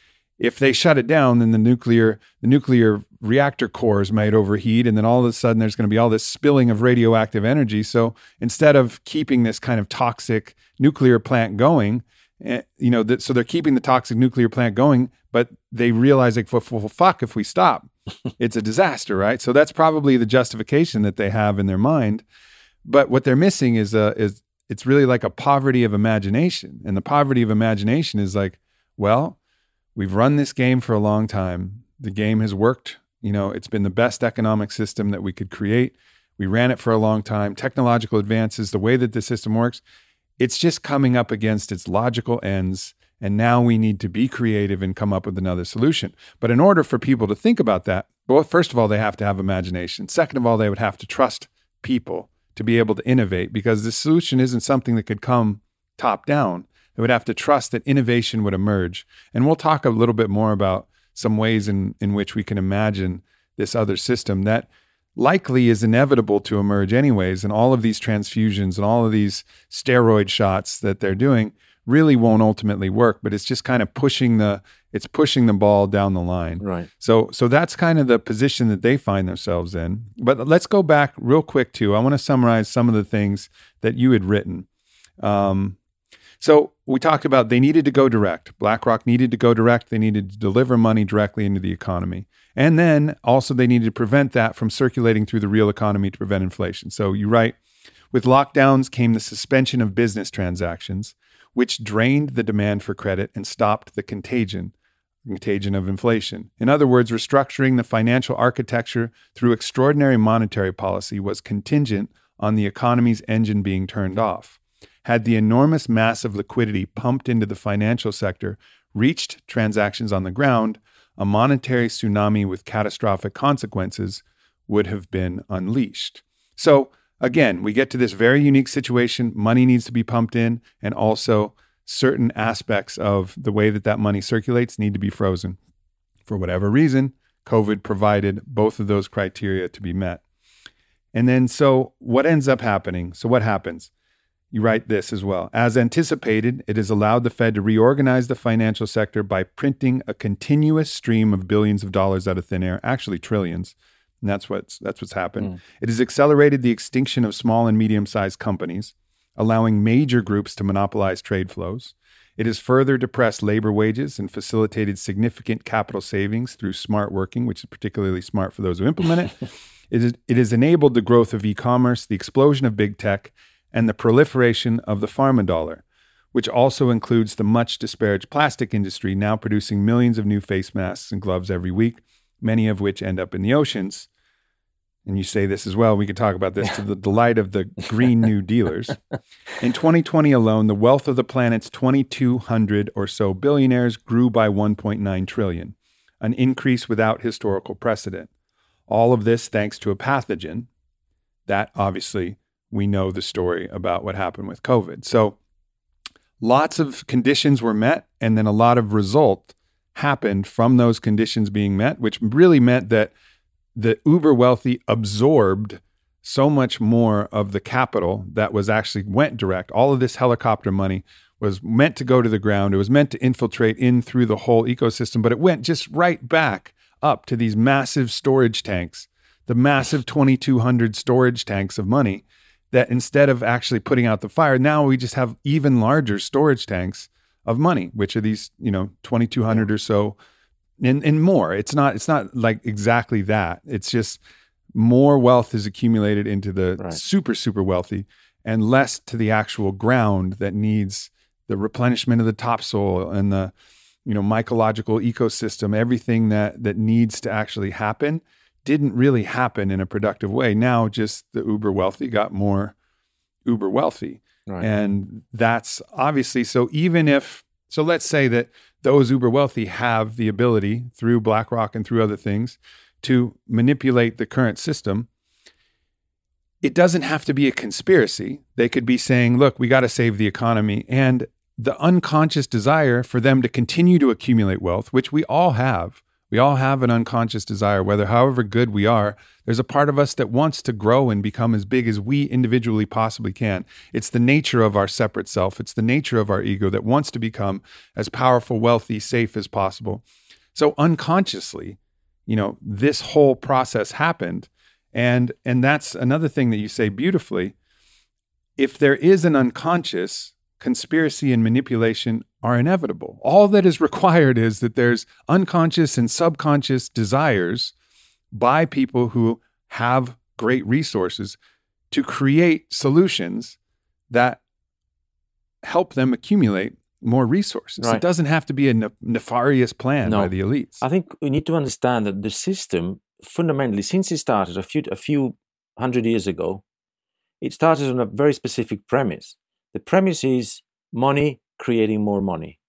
if they shut it down, then the nuclear the nuclear reactor cores might overheat, and then all of a sudden there's going to be all this spilling of radioactive energy. So instead of keeping this kind of toxic nuclear plant going, eh, you know, so they're keeping the toxic nuclear plant going, but they realize like, well, fuck, if we stop, it's a disaster, right? So that's probably the justification that they have in their mind. But what they're missing is a is it's really like a poverty of imagination, and the poverty of imagination is like, well We've run this game for a long time. The game has worked. You know, it's been the best economic system that we could create. We ran it for a long time. Technological advances, the way that the system works, it's just coming up against its logical ends. And now we need to be creative and come up with another solution. But in order for people to think about that, well, first of all, they have to have imagination. Second of all, they would have to trust people to be able to innovate because the solution isn't something that could come top down. They would have to trust that innovation would emerge. And we'll talk a little bit more about some ways in, in which we can imagine this other system that likely is inevitable to emerge anyways. And all of these transfusions and all of these steroid shots that they're doing really won't ultimately work, but it's just kind of pushing the it's pushing the ball down the line. Right. So so that's kind of the position that they find themselves in. But let's go back real quick too. I want to summarize some of the things that you had written. Um, so we talked about they needed to go direct. BlackRock needed to go direct. They needed to deliver money directly into the economy. And then also they needed to prevent that from circulating through the real economy to prevent inflation. So you write, with lockdowns came the suspension of business transactions, which drained the demand for credit and stopped the contagion contagion of inflation. In other words, restructuring the financial architecture through extraordinary monetary policy was contingent on the economy's engine being turned off had the enormous mass of liquidity pumped into the financial sector reached transactions on the ground, a monetary tsunami with catastrophic consequences would have been unleashed. So, again, we get to this very unique situation. Money needs to be pumped in, and also certain aspects of the way that that money circulates need to be frozen. For whatever reason, COVID provided both of those criteria to be met. And then, so what ends up happening? So, what happens? You write this as well. As anticipated, it has allowed the Fed to reorganize the financial sector by printing a continuous stream of billions of dollars out of thin air, actually trillions. And that's what's that's what's happened. Mm. It has accelerated the extinction of small and medium-sized companies, allowing major groups to monopolize trade flows. It has further depressed labor wages and facilitated significant capital savings through smart working, which is particularly smart for those who implement it. it, is, it has enabled the growth of e-commerce, the explosion of big tech, and the proliferation of the pharma dollar, which also includes the much disparaged plastic industry now producing millions of new face masks and gloves every week, many of which end up in the oceans. and you say this as well, we could talk about this to the delight of the Green New Dealers. In 2020 alone, the wealth of the planet's 2,200 or so billionaires grew by 1.9 trillion, an increase without historical precedent. All of this thanks to a pathogen that obviously we know the story about what happened with COVID. So lots of conditions were met, and then a lot of result happened from those conditions being met, which really meant that the uber wealthy absorbed so much more of the capital that was actually went direct. All of this helicopter money was meant to go to the ground. It was meant to infiltrate in through the whole ecosystem, but it went just right back up to these massive storage tanks, the massive 2200 storage tanks of money that instead of actually putting out the fire, now we just have even larger storage tanks of money, which are these, you know, 2200 or so and and more. It's not it's not like exactly that. It's just more wealth is accumulated into the right. super super wealthy and less to the actual ground that needs the replenishment of the topsoil and the you know mycological ecosystem everything that that needs to actually happen didn't really happen in a productive way now just the uber wealthy got more uber wealthy right. and that's obviously so even if so let's say that those uber wealthy have the ability through BlackRock and through other things to manipulate the current system. It doesn't have to be a conspiracy. They could be saying, look, we got to save the economy. And the unconscious desire for them to continue to accumulate wealth, which we all have, we all have an unconscious desire, whether however good we are, there's a part of us that wants to grow and become as big as we individually possibly can. It's the nature of our separate self, it's the nature of our ego that wants to become as powerful, wealthy, safe as possible. So unconsciously, you know, this whole process happened. And and that's another thing that you say beautifully. If there is an unconscious, conspiracy and manipulation are inevitable. All that is required is that there's unconscious and subconscious desires by people who have great resources to create solutions that help them accumulate more resources. Right. It doesn't have to be a nefarious plan no. by the elites. I think we need to understand that the system, fundamentally, since it started a few a few hundred years ago, it started on a very specific premise. The premise is money creating more money,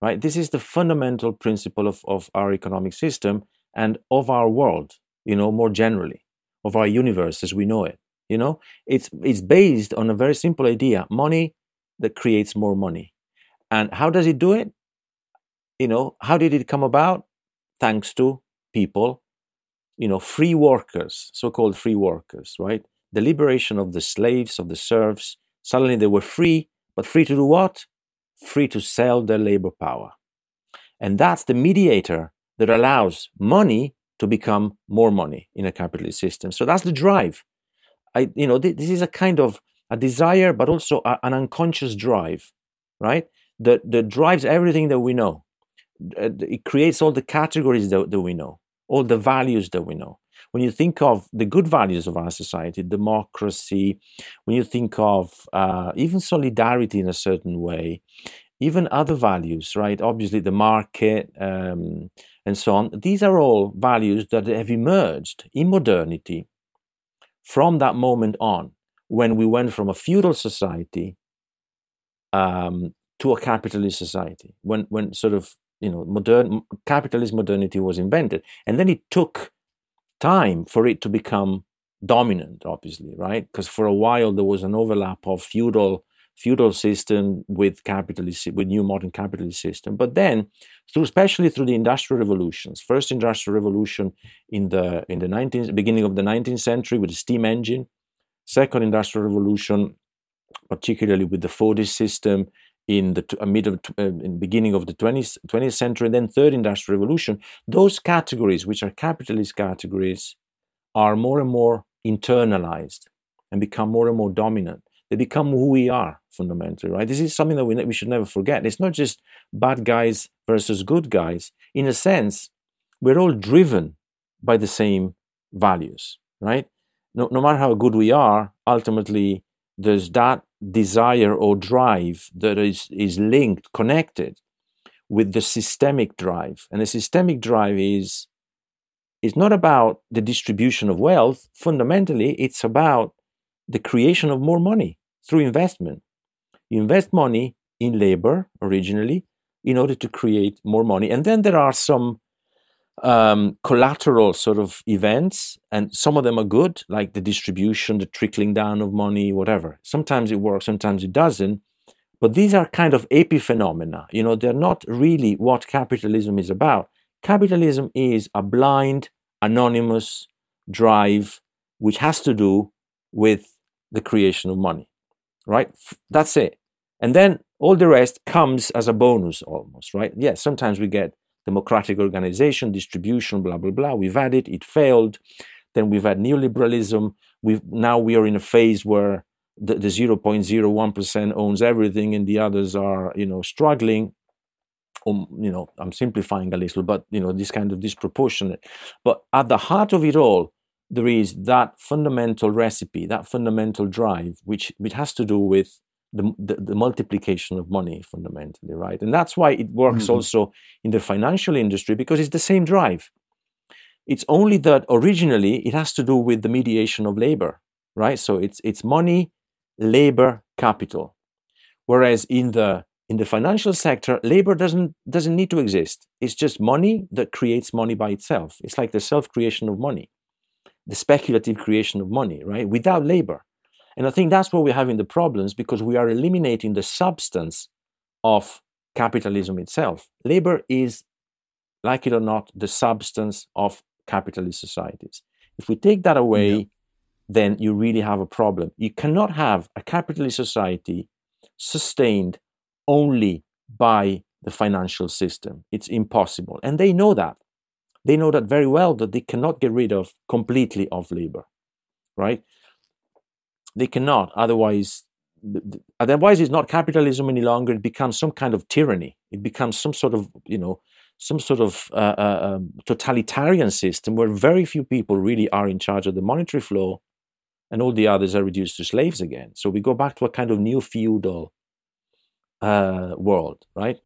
right? This is the fundamental principle of, of our economic system and of our world, you know, more generally, of our universe as we know it. You know, it's it's based on a very simple idea: money that creates more money. And how does it do it? You know, how did it come about? Thanks to people, you know, free workers, so-called free workers, right? The liberation of the slaves, of the serfs. Suddenly they were free but free to do what? Free to sell their labor power. And that's the mediator that allows money to become more money in a capitalist system. So that's the drive. I, you know, this is a kind of a desire, but also a, an unconscious drive, right? That, that drives everything that we know. It creates all the categories that, that we know, all the values that we know when you think of the good values of our society, democracy, when you think of uh, even solidarity in a certain way, even other values, right? Obviously, the market um, and so on. These are all values that have emerged in modernity from that moment on, when we went from a feudal society um, to a capitalist society. When, when sort of you know modern capitalist modernity was invented, and then it took time for it to become dominant obviously right? Because for a while there was an overlap of feudal feudal system with capitalist with new modern capitalist system. But then through especially through the industrial revolutions first industrial revolution in the in the 19th beginning of the 19th century with the steam engine. Second industrial revolution particularly with the Fordist system in the uh, mid of uh, in beginning of the 20th, 20th century and then third industrial revolution those categories which are capitalist categories are more and more internalized and become more and more dominant. They become who we are fundamentally right? This is something that we, we should never forget. It's not just bad guys versus good guys. In a sense we're all driven by the same values right? No, no matter how good we are ultimately there's that desire or drive that is, is linked, connected with the systemic drive. And the systemic drive is is not about the distribution of wealth. Fundamentally, it's about the creation of more money through investment. You invest money in labor originally in order to create more money. And then there are some um, collateral sort of events, and some of them are good, like the distribution, the trickling down of money, whatever. Sometimes it works, sometimes it doesn't. But these are kind of epiphenomena. You know, they're not really what capitalism is about. Capitalism is a blind, anonymous drive which has to do with the creation of money, right? That's it. And then all the rest comes as a bonus almost, right? Yes, sometimes we get democratic organization, distribution, blah, blah, blah. We've had it, it failed. Then we've had neoliberalism. We've, now we are in a phase where the, the 0.01% owns everything and the others are, you know, struggling. Um, you know, I'm simplifying a little, but, you know, this kind of disproportionate. But at the heart of it all, there is that fundamental recipe, that fundamental drive, which, which has to do with the, the, the, multiplication of money fundamentally, right? And that's why it works mm-hmm. also in the financial industry because it's the same drive. It's only that originally it has to do with the mediation of labor, right? So it's it's money, labor, capital. Whereas in the in the financial sector, labor doesn't doesn't need to exist. It's just money that creates money by itself. It's like the self-creation of money, the speculative creation of money, right? Without labor. And I think that's where we're having the problems because we are eliminating the substance of capitalism itself. Labor is, like it or not, the substance of capitalist societies. If we take that away, yeah. then you really have a problem. You cannot have a capitalist society sustained only by the financial system. It's impossible. And they know that. They know that very well that they cannot get rid of completely of labor, right? They cannot. Otherwise, otherwise it's not capitalism any longer. It becomes some kind of tyranny. It becomes some sort of, you know, some sort of uh, uh, um, totalitarian system where very few people really are in charge of the monetary flow and all the others are reduced to slaves again. So we go back to a kind of new feudal uh, world, right?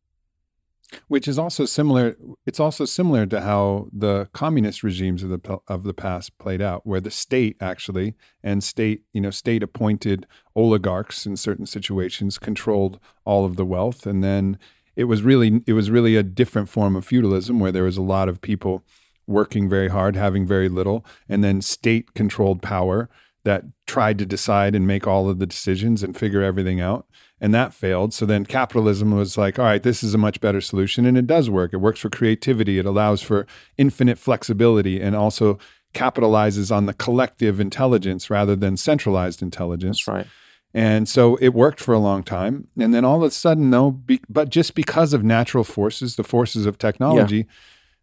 Which is also similar it's also similar to how the communist regimes of the of the past played out where the state actually and state you know state appointed oligarchs in certain situations controlled all of the wealth. And then it was really it was really a different form of feudalism where there was a lot of people working very hard having very little and then state controlled power that tried to decide and make all of the decisions and figure everything out and that failed. So then capitalism was like, all right, this is a much better solution. And it does work. It works for creativity, it allows for infinite flexibility, and also capitalizes on the collective intelligence rather than centralized intelligence. That's right. And so it worked for a long time. And then all of a sudden, no, be, but just because of natural forces, the forces of technology, yeah.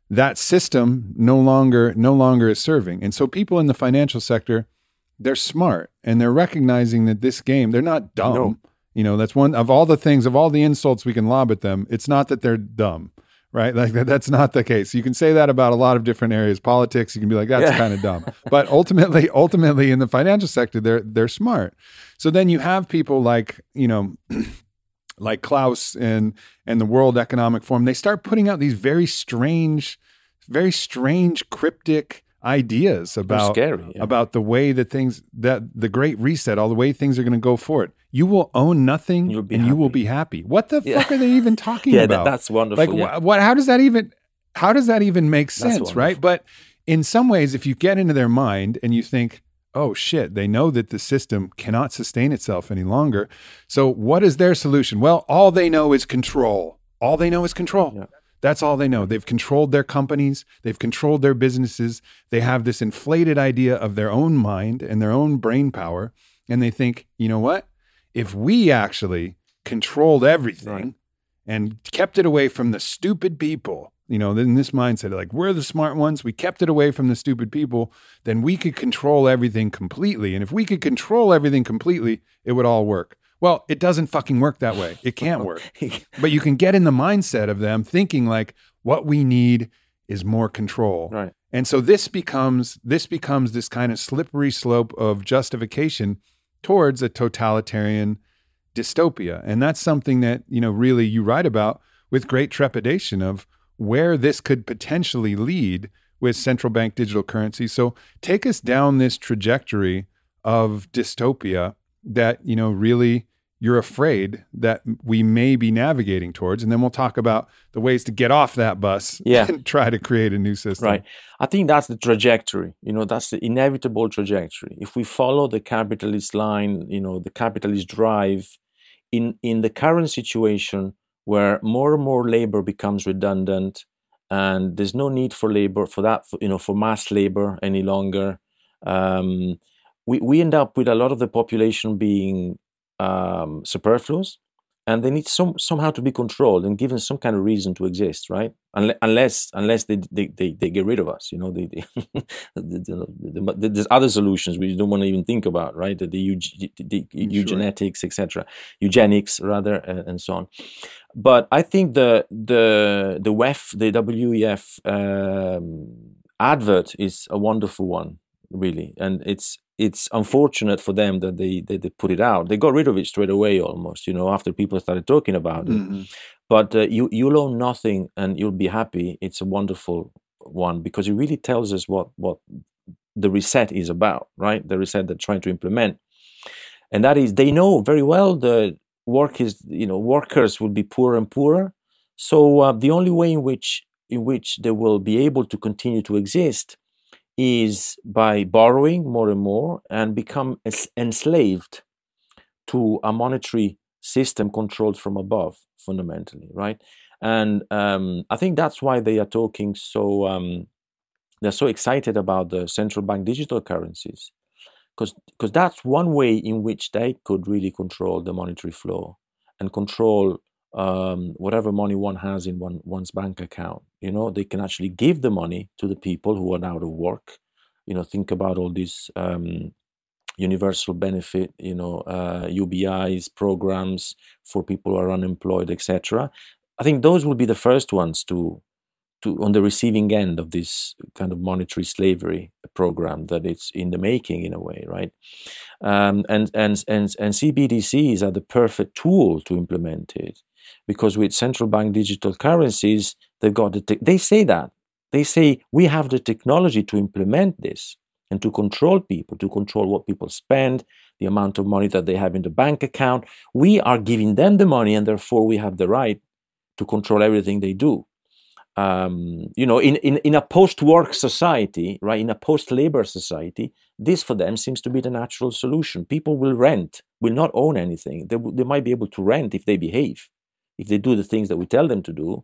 that system no longer no longer is serving. And so people in the financial sector, they're smart and they're recognizing that this game, they're not dumb. No. You know, that's one of all the things, of all the insults we can lob at them. It's not that they're dumb, right? Like that, that's not the case. You can say that about a lot of different areas. Politics, you can be like, that's yeah. kind of dumb. But ultimately, ultimately, in the financial sector, they're they're smart. So then you have people like, you know. like Klaus and and the World Economic Forum, they start putting out these very strange, very strange, cryptic ideas about scary, yeah. about the way that things that the great reset all the way things are going to go forward you will own nothing and happy. you will be happy what the yeah. fuck are they even talking yeah, about that, that's wonderful like yeah. what how does that even how does that even make sense right but in some ways if you get into their mind and you think oh shit they know that the system cannot sustain itself any longer so what is their solution well all they know is control all they know is control that's all they know. They've controlled their companies, they've controlled their businesses. They have this inflated idea of their own mind and their own brain power. And they think, you know what? If we actually controlled everything right. and kept it away from the stupid people, you know, in this mindset, like we're the smart ones, we kept it away from the stupid people, then we could control everything completely. And if we could control everything completely, it would all work. Well, it doesn't fucking work that way. It can't work. but you can get in the mindset of them thinking like what we need is more control. Right. And so this becomes this becomes this kind of slippery slope of justification towards a totalitarian dystopia. And that's something that, you know, really you write about with great trepidation of where this could potentially lead with central bank digital currency. So take us down this trajectory of dystopia that, you know, really you're afraid that we may be navigating towards and then we'll talk about the ways to get off that bus yeah. and try to create a new system. Right. I think that's the trajectory you know that's the inevitable trajectory. If we follow the capitalist line you know the capitalist drive in in the current situation where more and more labor becomes redundant and there's no need for labor for that for, you know for mass labor any longer um, we, we end up with a lot of the population being um, superfluous and they need some somehow to be controlled and given some kind of reason to exist right? Unless unless they they, they, they get rid of us you know they, they the, the, the, there's other solutions we don't want to even think about right? The, the, eugenetics etc eugenics rather uh, and so on. But i think the the the WEF the WEF um, advert is a wonderful one really and it's it's unfortunate for them that they, they, they put it out. They got rid of it straight away, almost. You know, after people started talking about it. Mm-hmm. But uh, you you'll own nothing and you'll be happy. It's a wonderful one because it really tells us what what the reset is about, right? The reset they're trying to implement, and that is they know very well the work is you know workers will be poorer and poorer. So uh, the only way in which in which they will be able to continue to exist is by borrowing more and more and become enslaved to a monetary system controlled from above, fundamentally, right? And um, I think that's why they are talking so. Um, they're so excited about the central bank digital currencies, because because that's one way in which they could really control the monetary flow and control um, whatever money one has in one one's bank account. You know, they can actually give the money to the people who are out of work. You know, think about all these um, universal benefit, you know, uh, UBIs programs for people who are unemployed, etc. I think those will be the first ones to to on the receiving end of this kind of monetary slavery program that it's in the making in a way, right? Um, and and and and CBDCs are the perfect tool to implement it because with central bank digital currencies, they've got the te- they say that they say we have the technology to implement this and to control people, to control what people spend, the amount of money that they have in the bank account. We are giving them the money, and therefore we have the right to control everything they do. Um, you know, in, in, in a post-work society, right, in a post-labor society, this for them seems to be the natural solution. People will rent, will not own anything. They, they might be able to rent if they behave if they do the things that we tell them to do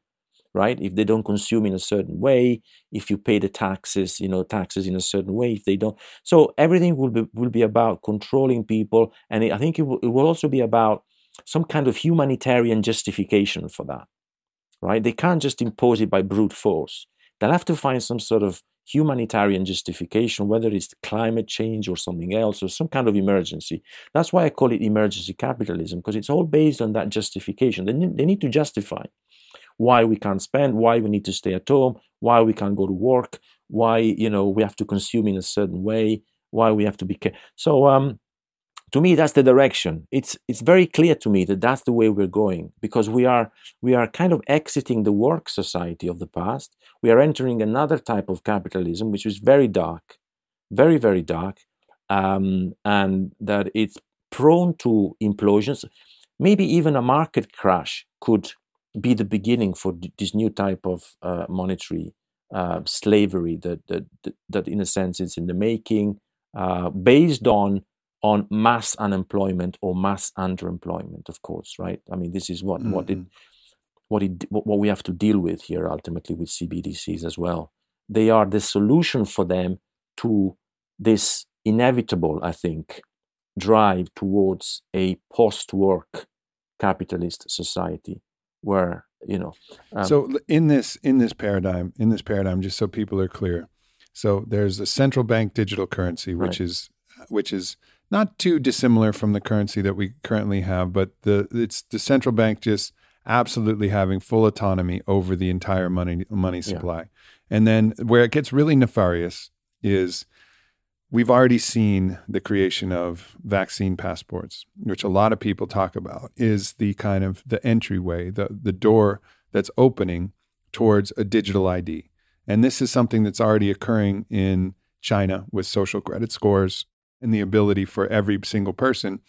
right if they don't consume in a certain way if you pay the taxes you know taxes in a certain way if they don't so everything will be will be about controlling people and i think it will, it will also be about some kind of humanitarian justification for that right? They can't just impose it by brute force. They'll have to find some sort of humanitarian justification, whether it's climate change or something else or some kind of emergency. That's why I call it emergency capitalism, because it's all based on that justification. They need, they need to justify why we can't spend, why we need to stay at home, why we can't go to work, why you know we have to consume in a certain way, why we have to be. So um, to me that's the direction. It's it's very clear to me that that's the way we're going because we are we are kind of exiting the work society of the past. We are entering another type of capitalism which is very dark very very dark um, and that it's prone to implosions. Maybe even a market crash could be the beginning for d- this new type of uh, monetary uh, slavery that, that, that in a sense is in the making uh, based on on mass unemployment or mass underemployment, of course, right? I mean, this is what mm-hmm. what it what it what we have to deal with here ultimately with CBDCs as well. They are the solution for them to this inevitable, I think, drive towards a post-work capitalist society where you know. Um, so in this in this paradigm, in this paradigm, just so people are clear, so there's a central bank digital currency, which right. is which is not too dissimilar from the currency that we currently have, but the it's the central bank just absolutely having full autonomy over the entire money money supply. Yeah. And then where it gets really nefarious is we've already seen the creation of vaccine passports, which a lot of people talk about, is the kind of the entryway, the the door that's opening towards a digital ID. And this is something that's already occurring in China with social credit scores and the ability for every single person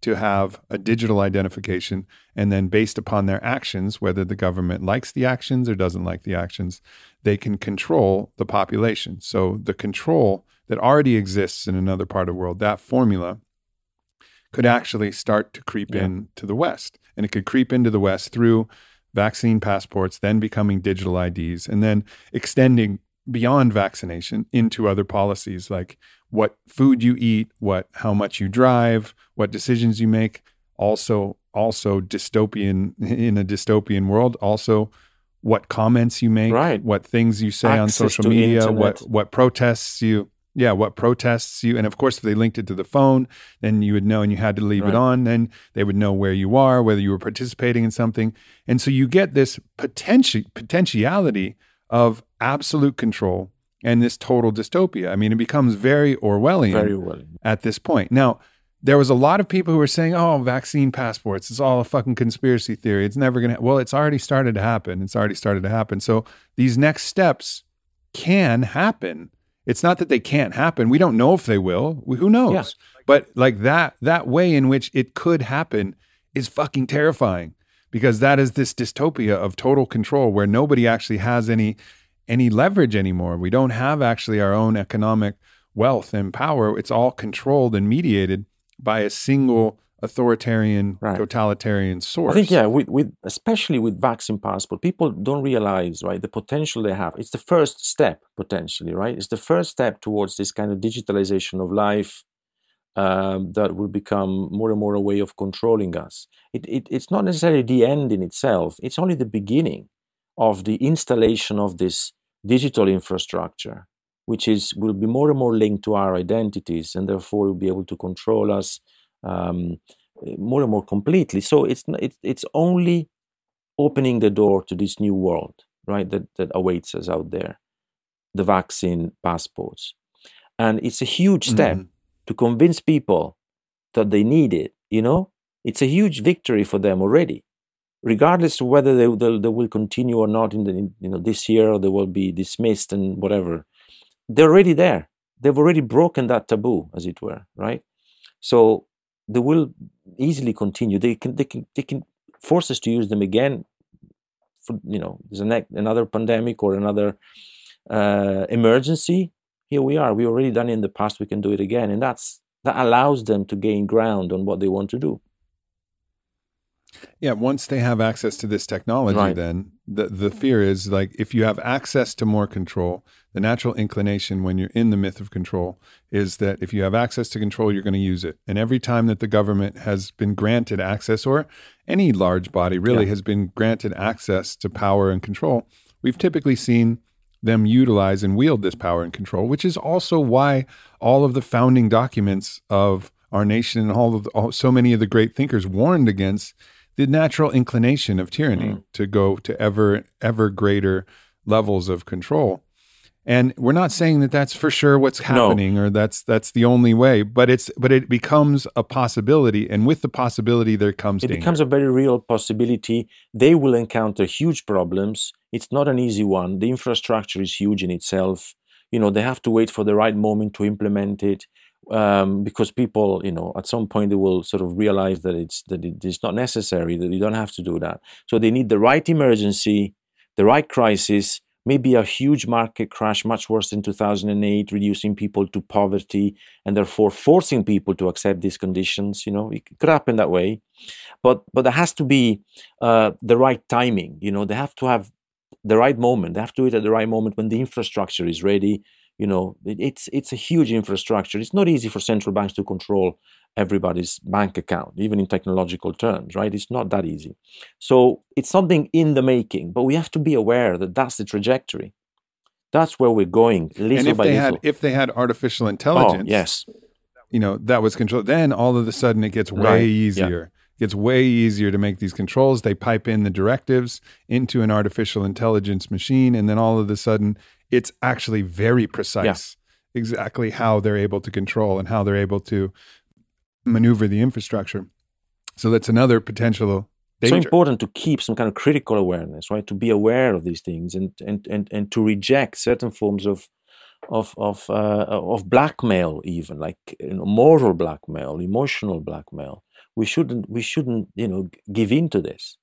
to have a digital identification. And then, based upon their actions, whether the government likes the actions or doesn't like the actions, they can control the population. So, the control that already exists in another part of the world, that formula could actually start to creep yeah. into the West. And it could creep into the West through vaccine passports, then becoming digital IDs, and then extending beyond vaccination into other policies like what food you eat, what how much you drive, what decisions you make. Also, also dystopian in a dystopian world. Also, what comments you make, right. what things you say Access on social media, internet. what what protests you yeah, what protests you, and of course, if they linked it to the phone, then you would know, and you had to leave right. it on. Then they would know where you are, whether you were participating in something, and so you get this potential potentiality of absolute control and this total dystopia. I mean, it becomes very Orwellian, very Orwellian. at this point. Now, there was a lot of people who were saying, "Oh, vaccine passports, it's all a fucking conspiracy theory. It's never going to." Well, it's already started to happen. It's already started to happen. So these next steps can happen. It's not that they can't happen. We don't know if they will. Who knows? Yeah. But like that that way in which it could happen is fucking terrifying because that is this dystopia of total control where nobody actually has any any leverage anymore. We don't have actually our own economic wealth and power. It's all controlled and mediated by a single authoritarian right. totalitarian source. I think yeah, with, with especially with vaccine passport, people don't realize right the potential they have. It's the first step potentially, right? It's the first step towards this kind of digitalization of life um, that will become more and more a way of controlling us. It, it, it's not necessarily the end in itself. It's only the beginning of the installation of this digital infrastructure, which is will be more and more linked to our identities, and therefore will be able to control us um, more and more completely. So it's it's it's only opening the door to this new world, right? That that awaits us out there, the vaccine passports, and it's a huge step mm-hmm. to convince people that they need it. You know, it's a huge victory for them already regardless of whether they, they, they will continue or not in the you know this year or they will be dismissed and whatever they're already there. They've already broken that taboo as it were right? So they will easily continue. They can they can they can force us to use them again for you know there's ne- another pandemic or another uh, emergency. Here we are. We already done it in the past. We can do it again. And that's that allows them to gain ground on what they want to do yeah, once they have access to this technology, right. then the the fear is like if you have access to more control, the natural inclination when you're in the myth of control is that if you have access to control, you're going to use it. And every time that the government has been granted access, or any large body really yeah. has been granted access to power and control, we've typically seen them utilize and wield this power and control, which is also why all of the founding documents of our nation and all of the, all, so many of the great thinkers warned against the natural inclination of tyranny mm. to go to ever ever greater levels of control and we're not saying that that's for sure what's happening no. or that's that's the only way but it's but it becomes a possibility and with the possibility there comes it danger. becomes a very real possibility they will encounter huge problems it's not an easy one the infrastructure is huge in itself you know they have to wait for the right moment to implement it um, because people, you know, at some point they will sort of realize that it's that it is not necessary, that you don't have to do that. So they need the right emergency, the right crisis, maybe a huge market crash, much worse than 2008, reducing people to poverty and therefore forcing people to accept these conditions. You know, it could happen that way, but but there has to be uh, the right timing. You know, they have to have the right moment. They have to do it at the right moment when the infrastructure is ready you know it's it's a huge infrastructure it's not easy for central banks to control everybody's bank account even in technological terms right it's not that easy so it's something in the making but we have to be aware that that's the trajectory that's where we're going little and if by they little. had if they had artificial oh, intelligence oh, yes you know that was controlled then all of a sudden it gets way right. easier yeah. gets way easier to make these controls they pipe in the directives into an artificial intelligence machine and then all of a sudden it's actually very precise yeah. exactly how they're able to control and how they're able to maneuver the infrastructure. So that's another potential It's so important to keep some kind of critical awareness, right? To be aware of these things and and and, and to reject certain forms of of of uh, of blackmail, even like you know, moral blackmail, emotional blackmail. We shouldn't we shouldn't you know give in to this.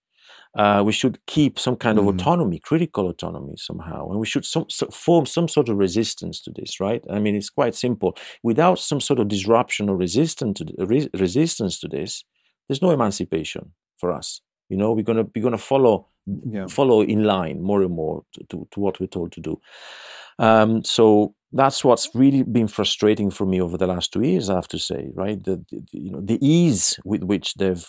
Uh, we should keep some kind of mm. autonomy, critical autonomy somehow, and we should some, so form some sort of resistance to this, right? I mean, it's quite simple. Without some sort of disruption or resistance to re- resistance to this, there's no emancipation for us. You know, we're gonna we're gonna follow yeah. follow in line more and more to, to, to what we're told to do. Um, so that's what's really been frustrating for me over the last two years. I have to say, right? The, the you know the ease with which they've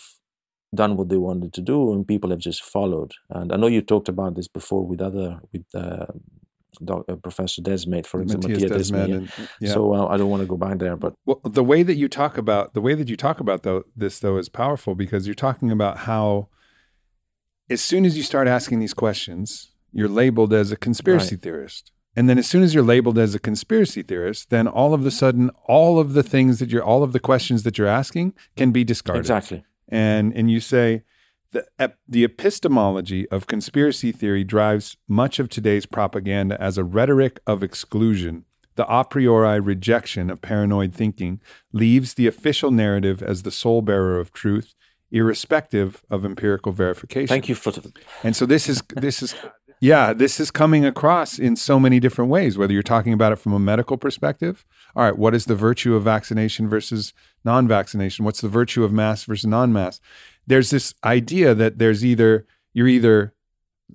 done what they wanted to do, and people have just followed. And I know you talked about this before with other with. Uh, Dr. Uh, Professor Desmet, for example, Matthias Desmet. And, yeah. So uh, I don't want to go back there, but well, the way that you talk about the way that you talk about though this though is powerful because you're talking about how as soon as you start asking these questions, you're labeled as a conspiracy right. theorist. And then as soon as you're labeled as a conspiracy theorist, then all of a sudden all of the things that you're all of the questions that you're asking can be discarded. Exactly. And and you say the, the epistemology of conspiracy theory drives much of today's propaganda as a rhetoric of exclusion. The a priori rejection of paranoid thinking leaves the official narrative as the sole bearer of truth, irrespective of empirical verification. Thank you for. The And so this is this is yeah, this is coming across in so many different ways, whether you're talking about it from a medical perspective. All right, what is the virtue of vaccination versus non vaccination? What's the virtue of mass versus non mass? There's this idea that there's either, you're either,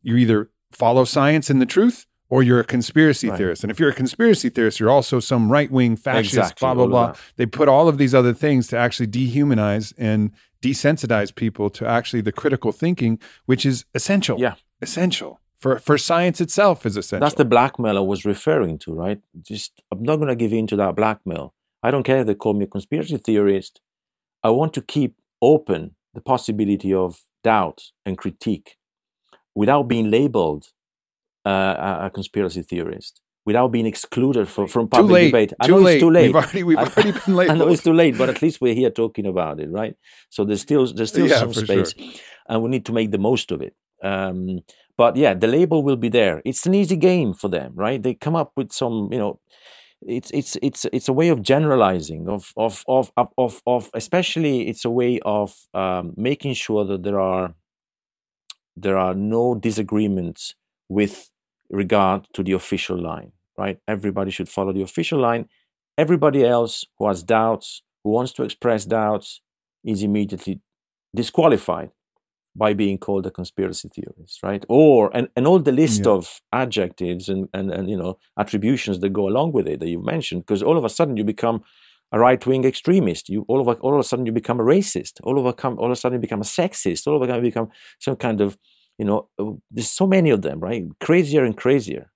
you either follow science and the truth or you're a conspiracy right. theorist. And if you're a conspiracy theorist, you're also some right wing fascist, exactly, blah, blah, blah. They put all of these other things to actually dehumanize and desensitize people to actually the critical thinking, which is essential. Yeah. Essential for for science itself is essential. That's the blackmail I was referring to, right? Just I'm not going to give in to that blackmail. I don't care if they call me a conspiracy theorist. I want to keep open the possibility of doubt and critique without being labeled uh, a conspiracy theorist, without being excluded from, from public debate. I know late. it's too late. We've already, we've already been labeled. I know it's too late, but at least we're here talking about it, right? So there's still there's still yeah, some space, sure. and we need to make the most of it. Um, but yeah, the label will be there. It's an easy game for them, right? They come up with some, you know, it's it's it's it's a way of generalizing of of of of of, especially it's a way of um, making sure that there are there are no disagreements with regard to the official line right? Everybody should follow the official line. Everybody else who has doubts who wants to express doubts is immediately disqualified by being called a conspiracy theorist, right? Or and, and all the list yeah. of adjectives and, and and you know attributions that go along with it that you've mentioned, because all of a sudden you become a right wing extremist. You all of a, all of a sudden you become a racist. All of a come all of a sudden you become a sexist. All of a sudden you become some kind of you know uh, there's so many of them, right? Crazier and crazier.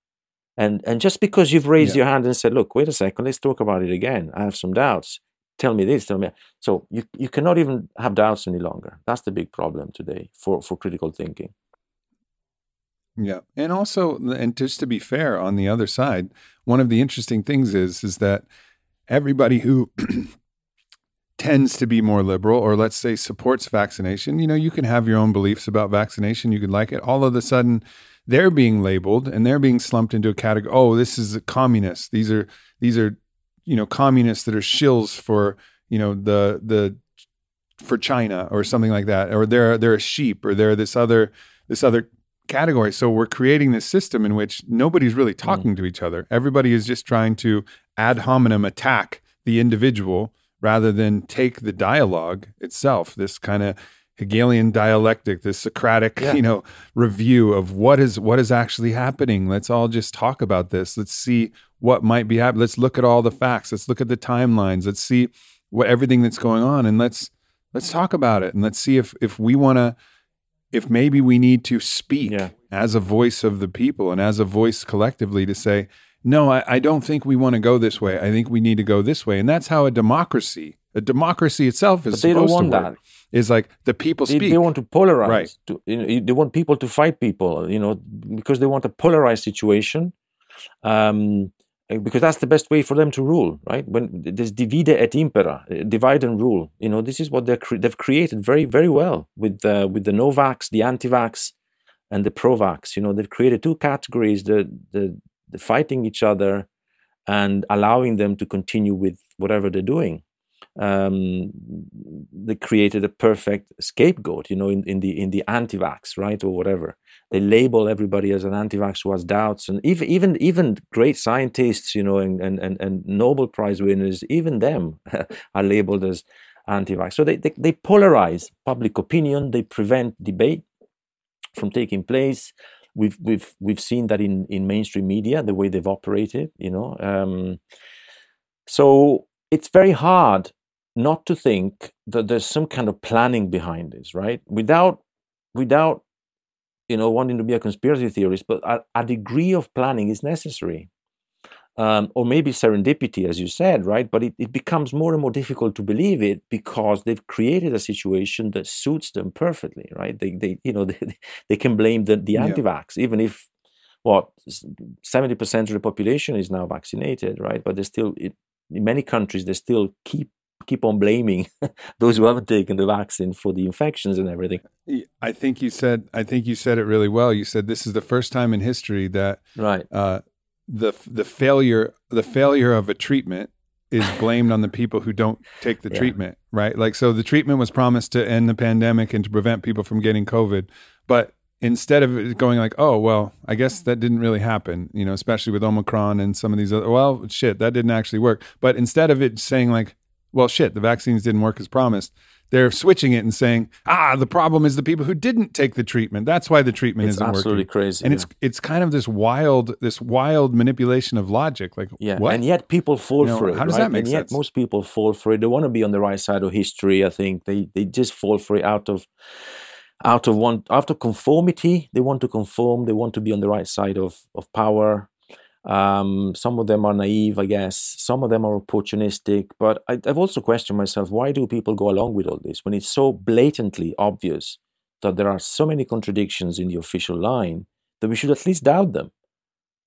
And and just because you've raised yeah. your hand and said, look, wait a second, let's talk about it again. I have some doubts tell me this, tell me. So you, you cannot even have doubts any longer. That's the big problem today for, for critical thinking. Yeah. And also, and just to be fair on the other side, one of the interesting things is, is that everybody who tends to be more liberal or let's say supports vaccination, you know, you can have your own beliefs about vaccination. You could like it. All of a sudden, they're being labeled and they're being slumped into a category. Oh, this is a communist. These are, these are you know communists that are shills for you know the the for China or something like that, or they're they're a sheep, or they're this other this other category. So we're creating this system in which nobody's really mm. talking mm. to each other. Everybody is just trying to ad hominem attack the individual rather than take the dialogue itself. This kind of Hegelian dialectic, this Socratic, yeah. you know, review of what is what is actually happening. Let's all just talk about this. Let's see what might be happening. Let's look at all the facts. Let's look at the timelines. Let's see what everything that's going on, and let's let's talk about it. And let's see if if we want to, if maybe we need to speak yeah. as a voice of the people and as a voice collectively to say, no, I, I don't think we want to go this way. I think we need to go this way. And that's how a democracy, a democracy itself is. But they don't want that is like the people speak. They, they want to polarize. Right. To, you know, they want people to fight people. You know, because they want a polarized situation. Um, because that's the best way for them to rule, right? When this divide et impera, uh, divide and rule. You know, this is what they're cre- they've created very very well with uh, with the Novax, the anti-vax, and the pro-vax. You know, they've created two categories: the the, the fighting each other and allowing them to continue with whatever they're doing. Um, they created a perfect scapegoat, you know, in, in the in the anti-vax, right, or whatever they label everybody as an anti-vax who has doubts. And even even even great scientists you know and and, and, nobel prize winners even them are labeled as anti-vax. So they, they, they polarize public opinion. They prevent debate from taking place. We've we've we've seen that in in mainstream media the way they've operated you know um, so it's very hard not to think that there's some kind of planning behind this right? Without without you know, wanting to be a conspiracy theorist, but a, a degree of planning is necessary. Um, or maybe serendipity, as you said, right? But it, it becomes more and more difficult to believe it because they've created a situation that suits them perfectly, right? They, they you know, they, they can blame the, the anti-vax, yeah. even if what seventy percent of the population is now vaccinated, right? But they still, it, in many countries, they still keep keep on blaming those who haven't taken the vaccine for the infections and everything. I think you said I think you said it really well. You said this is the first time in history that right uh, the the failure the failure of a treatment is blamed on the people who don't take the yeah. treatment. Right, like so the treatment was promised to end the pandemic and to prevent people from getting COVID, but instead of going like, oh well, I guess that didn't really happen, you know, especially with Omicron and some of these other. Well, shit, that didn't actually work. But instead of it saying like, well, shit, the vaccines didn't work as promised. They're switching it and saying, ah, the problem is the people who didn't take the treatment. That's why the treatment it's isn't absolutely working. crazy. And yeah. it's it's kind of this wild, this wild manipulation of logic. Like, yeah, what? and yet people fall you know, for it. How does right? that make and sense? yet most people fall for it. They want to be on the right side of history. I think they they just fall for it out of out of one out of conformity. They want to conform. They want to be on the right side of of power. Um, some of them are naive, I guess. Some of them are opportunistic. But I, have also questioned myself why do people go along with all this when it's so blatantly obvious that there are so many contradictions in the official line that we should at least doubt them,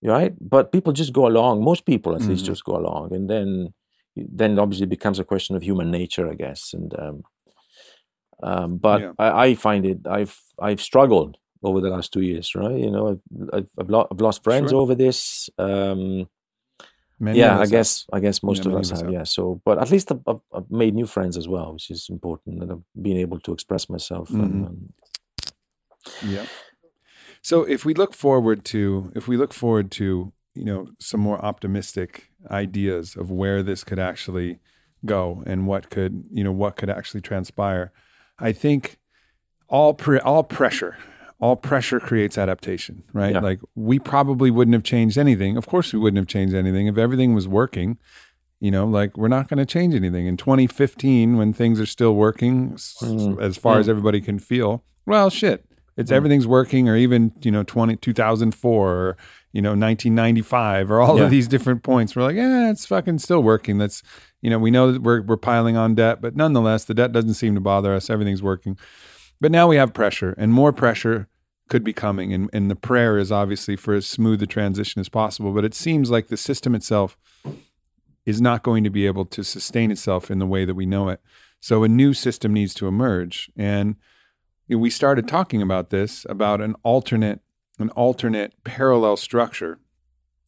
right? But people just go along. Most people, at mm-hmm. least, just go along, and then then obviously it becomes a question of human nature, I guess. And um, um, but yeah. I, I, find it I've I've struggled over the last two years, right? You know, I've I've, I've, lo- I've lost friends sure. over this. Um, yeah, I guess have. I guess most yeah, of us have, have. Yeah, so but at least I've, I've, made new friends as well, which is important, and I've been able to express myself. Mm-hmm. And, um, yeah. So if we look forward to if we look forward to you know some more optimistic ideas of where this could actually go and what could you know what could actually transpire, I think all pre- all pressure all pressure creates adaptation, right? Yeah. Like we probably wouldn't have changed anything. Of course, we wouldn't have changed anything if everything was working. You know, like we're not going to change anything in 2015 when things are still working mm. as far mm. as everybody can feel. Well, shit, it's mm. everything's working, or even you know 20 2004 or you know 1995 or all yeah. of these different points. We're like, yeah, it's fucking still working. That's you know we know that we're we're piling on debt, but nonetheless, the debt doesn't seem to bother us. Everything's working. But now we have pressure, and more pressure could be coming. And, and the prayer is obviously for as smooth a transition as possible. But it seems like the system itself is not going to be able to sustain itself in the way that we know it. So a new system needs to emerge. And we started talking about this about an alternate an alternate parallel structure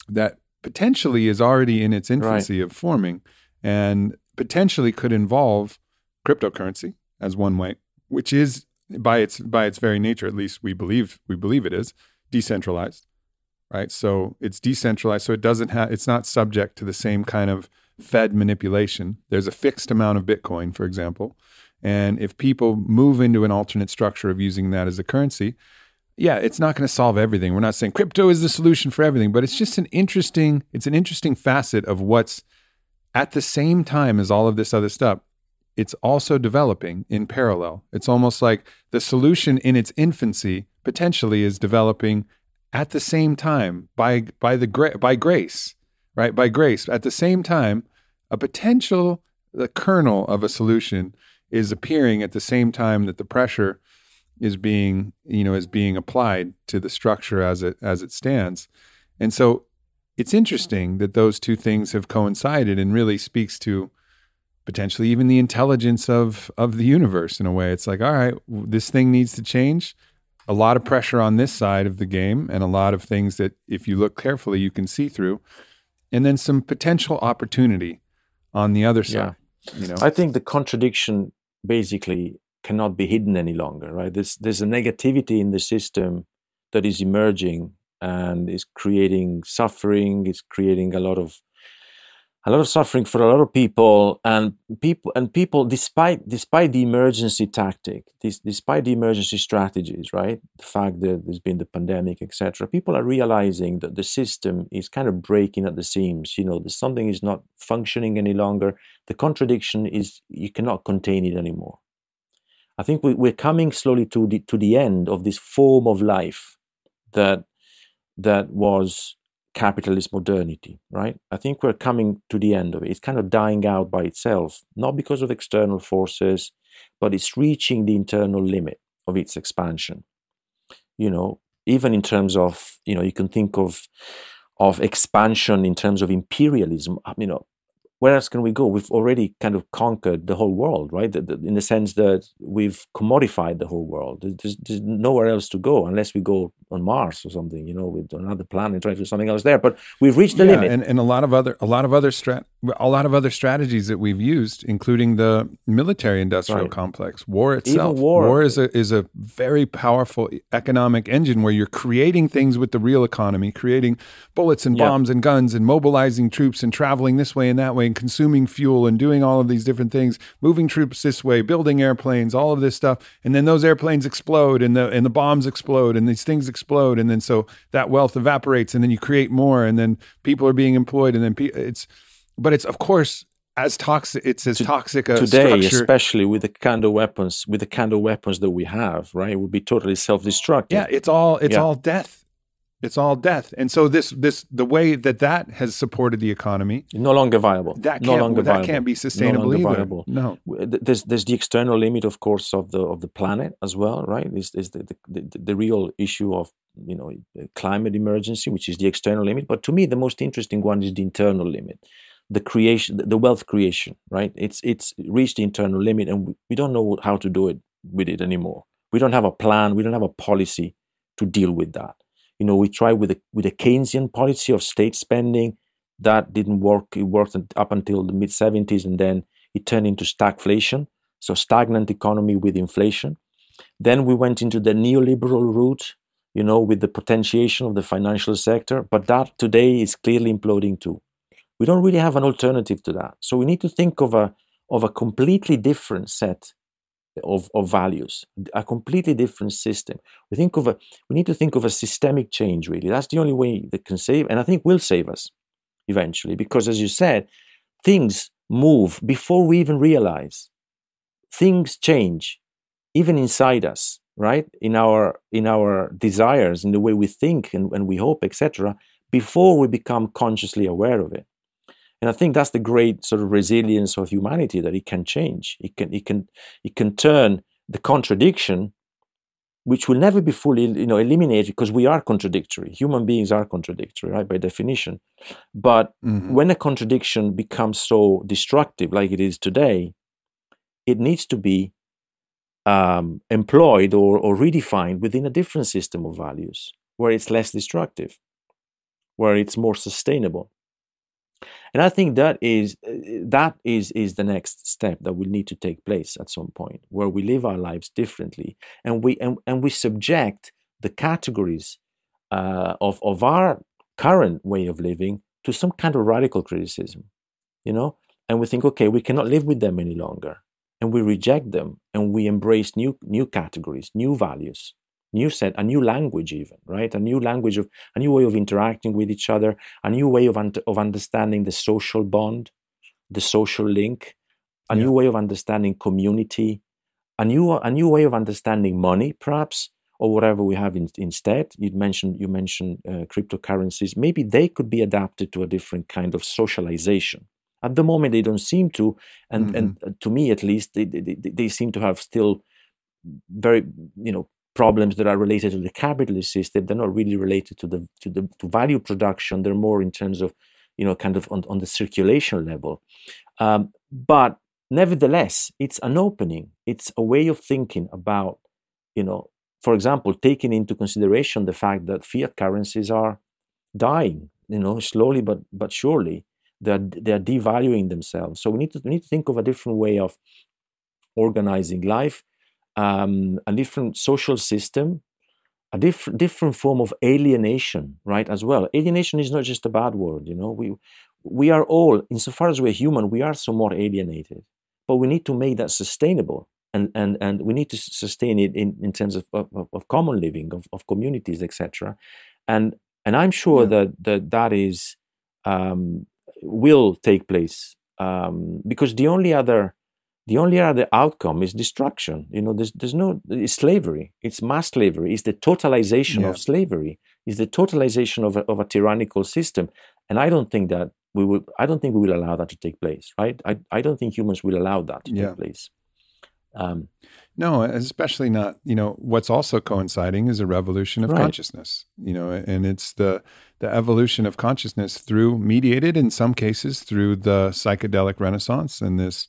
that potentially is already in its infancy right. of forming and potentially could involve cryptocurrency as one way, which is by its by its very nature, at least we believe we believe it is decentralized, right? So it's decentralized, so it doesn't have it's not subject to the same kind of Fed manipulation. There's a fixed amount of Bitcoin, for example, and if people move into an alternate structure of using that as a currency, yeah, it's not going to solve everything. We're not saying crypto is the solution for everything, but it's just an interesting it's an interesting facet of what's at the same time as all of this other stuff it's also developing in parallel. It's almost like the solution in its infancy potentially is developing at the same time by by the by grace, right? By grace at the same time a potential the kernel of a solution is appearing at the same time that the pressure is being, you know, is being applied to the structure as it as it stands. And so it's interesting that those two things have coincided and really speaks to potentially even the intelligence of of the universe in a way. It's like, all right, this thing needs to change. A lot of pressure on this side of the game, and a lot of things that, if you look carefully, you can see through, and then some potential opportunity on the other side. Yeah. You know, I think the contradiction basically cannot be hidden any longer, right? There's there's a negativity in the system that is emerging and is creating suffering, It's creating a lot of a lot of suffering for a lot of people and people and people despite despite the emergency tactic this, despite the emergency strategies right? The fact that there's been the pandemic etc people are realizing that the system is kind of breaking at the seams. You know something is not functioning any longer. The contradiction is you cannot contain it anymore. I think we, we're coming slowly to the to the end of this form of life that that was capitalist modernity, right? I think we're coming to the end of it. It's kind of dying out by itself, not because of external forces, but it's reaching the internal limit of its expansion. You know, even in terms of, you know, you can think of of expansion in terms of imperialism. You know, where else can we go? We've already kind of conquered the whole world, right? The, the, in the sense that we've commodified the whole world. There's, there's, nowhere else to go unless we go on Mars or something, you know, with another planet, try to do something else there. But we've reached the yeah, limit. And, and a lot of other, a lot of other strat, a lot of other strategies that we've used, including the military-industrial right. complex, war itself. Even war, war is a is a very powerful economic engine where you're creating things with the real economy, creating bullets and bombs and guns and mobilizing troops and traveling this way and that way and consuming fuel and doing all of these different things, moving troops this way, building airplanes, all of this stuff, and then those airplanes explode and the and the bombs explode and these things explode and then so that wealth evaporates and then you create more and then people are being employed and then pe- it's but it's of course as toxic it's as to, toxic a today structure. especially with the kind of weapons with the kind of weapons that we have right it would be totally self-destructive yeah it's all it's yeah. all death it's all death. And so this this the way that that has supported the economy no longer viable. That no can't, longer that viable. can't be sustainable no either. Viable. No. There's there's the external limit, of course, of the of the planet as well, right? Is is the, the, the, the real issue of you know uh, climate emergency, which is the external limit. But to me, the most interesting one is the internal limit, the creation, the wealth creation, right? It's it's reached the internal limit, and we don't know how to do it with it anymore. We don't have a plan. We don't have a policy to deal with that you know, we tried with a, with a Keynesian policy of state spending. That didn't work. It worked up until the mid 70s, and then it turned into stagflation, so stagnant economy with inflation. Then we went into the neoliberal route, you know, with the potentiation of the financial sector, but that today is clearly imploding too. We don't really have an alternative to that. So we need to think of a of a completely different set of, of values, a completely different system. We think of a, we need to think of a systemic change. Really, that's the only way that can save, and I think will save us eventually. Because as you said, things move before we even realize. Things change, even inside us, right? In our in our desires, in the way we think and, and we hope, etc. Before we become consciously aware of it. And I think that's the great sort of resilience of humanity that it can change. It can it can it can turn the contradiction, which will never be fully you know eliminated because we are contradictory. Human beings are contradictory, right, by definition. But mm-hmm. when a contradiction becomes so destructive, like it is today, it needs to be um, employed or, or redefined within a different system of values where it's less destructive, where it's more sustainable and i think that is that is is the next step that will need to take place at some point where we live our lives differently and we and, and we subject the categories uh, of of our current way of living to some kind of radical criticism you know? And we think okay we cannot live with them any longer. And we reject them and we embrace new new categories new values new set, a new language, even right, a new language of a new way of interacting with each other, a new way of un- of understanding the social bond, the social link, a yeah. new way of understanding community, a new a new way of understanding money, perhaps, or whatever we have in, instead. You mentioned you mentioned uh, cryptocurrencies. Maybe they could be adapted to a different kind of socialization. At the moment, they don't seem to, and mm-hmm. and to me at least, they, they, they seem to have still very you know problems that are related to the capitalist system. They're not really related to the to the to value production. They're more in terms of, you know, kind of on, on the circulation level. Um, but nevertheless, it's an opening. It's a way of thinking about, you know, for example, taking into consideration the fact that fiat currencies are dying, you know, slowly but but surely. They're they're devaluing themselves. So we need to we need to think of a different way of organizing life um, a different social system, a different different form of alienation, right? As well, alienation is not just a bad word. You know, we we are all, insofar as we're human, we are somewhat alienated, but we need to make that sustainable. And, and, and we need to sustain it in, in terms of, of, of common living, of, of communities, etc. And and I'm sure yeah. that, that that is um, will take place um, because the only other the only other outcome is destruction. You know, there's, there's no it's slavery. It's mass slavery. It's the totalization yeah. of slavery. It's the totalization of a, of a tyrannical system. And I don't think that we will. I don't think we will allow that to take place. Right? I I don't think humans will allow that to yeah. take place. Um, no, especially not. You know, what's also coinciding is a revolution of right. consciousness. You know, and it's the the evolution of consciousness through mediated in some cases through the psychedelic renaissance and this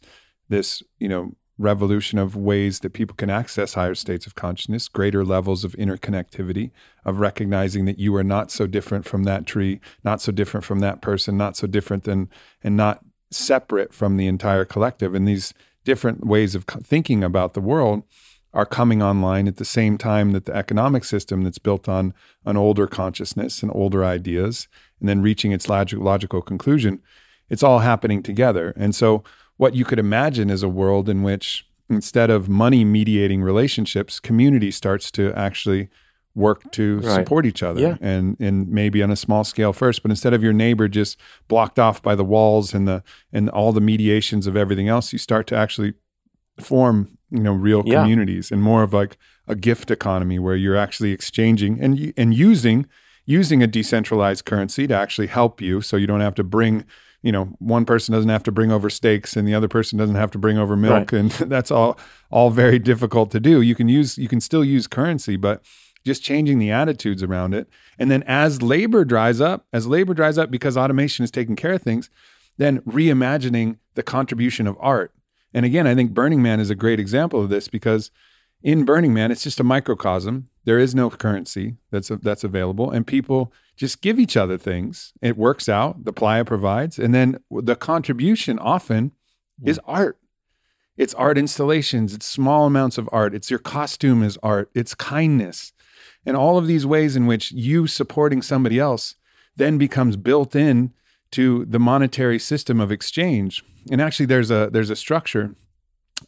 this, you know, revolution of ways that people can access higher states of consciousness, greater levels of interconnectivity, of recognizing that you are not so different from that tree, not so different from that person, not so different than, and not separate from the entire collective. And these different ways of thinking about the world are coming online at the same time that the economic system that's built on an older consciousness and older ideas, and then reaching its log- logical conclusion, it's all happening together. And so, what you could imagine is a world in which instead of money mediating relationships, community starts to actually work to right. support each other yeah. and and maybe on a small scale first but instead of your neighbor just blocked off by the walls and the and all the mediations of everything else you start to actually form you know real yeah. communities and more of like a gift economy where you're actually exchanging and and using using a decentralized currency to actually help you so you don't have to bring you know one person doesn't have to bring over steaks and the other person doesn't have to bring over milk right. and that's all all very difficult to do. You can use you can still use currency but just changing the attitudes around it. And then as labor dries up as labor dries up because automation is taking care of things then reimagining the contribution of art. And again i think burning man is a great example of this because in burning man it's just a microcosm. There is no currency that's that's available and people just give each other things. It works out. The playa provides. And then the contribution often yeah. is art. It's art installations, it's small amounts of art, it's your costume is art, it's kindness. And all of these ways in which you supporting somebody else then becomes built in to the monetary system of exchange. And actually there's a there's a structure